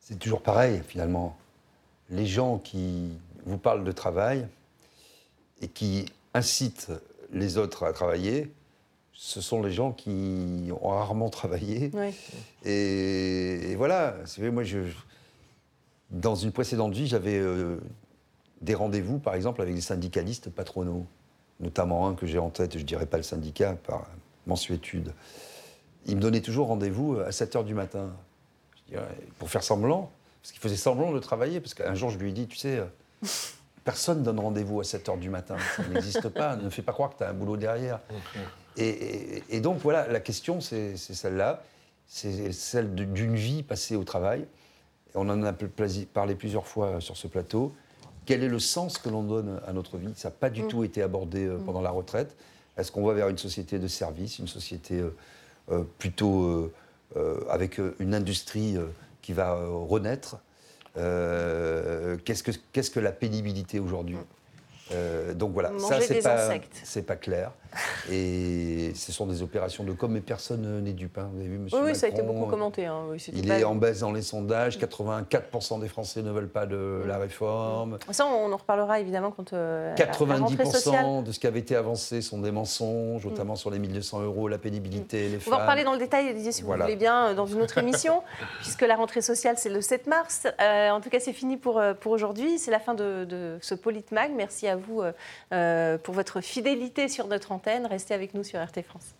C'est toujours pareil, finalement. Les gens qui vous parlent de travail et qui incitent les autres à travailler, ce sont les gens qui ont rarement travaillé. Oui. Et, et, voilà, moi, je, dans une précédente vie, j'avais euh, des rendez-vous, par exemple, avec des syndicalistes patronaux, notamment un que j'ai en tête, je ne dirais pas le syndicat, par mensuétude. Il me donnait toujours rendez-vous à 7 h du matin, pour faire semblant, parce qu'il faisait semblant de travailler, parce qu'un jour, je lui ai dit, tu sais, euh, personne donne rendez-vous à 7 h du matin, ça n'existe pas, ne fais pas croire que tu as un boulot derrière. Et, et, donc, voilà, la question, c'est celle-là, c'est celle d'une vie passée au travail on en a parlé plusieurs fois sur ce plateau. Quel est le sens que l'on donne à notre vie? Ça n'a pas du mm. tout été abordé euh, mm. pendant la retraite. Est-ce qu'on va vers une société de service, une société euh, euh, plutôt avec une industrie qui va renaître? Qu'est-ce que, que la pénibilité aujourd'hui? Mm. Euh, donc voilà, ça c'est pas, c'est pas clair. Et ce sont des opérations de com, mais personne n'est dupe. Hein. Vous avez vu, monsieur Oui, Macron, ça a été beaucoup commenté. Hein. il est en baisse dans les sondages. 84% des Français ne veulent pas de la réforme. Ça, on en reparlera évidemment quand. Euh, 90% de ce qui avait été avancé sont des mensonges, notamment sur les 1200 euros, la pénibilité, les on On va en reparler dans le détail, si vous voulez bien, euh, dans une autre émission, puisque la rentrée sociale, c'est le 7 mars. Euh, en tout cas, c'est fini pour, euh, pour aujourd'hui. C'est la fin de, de ce Politmag. Merci à vous euh, pour votre fidélité sur notre Restez avec nous sur RT France.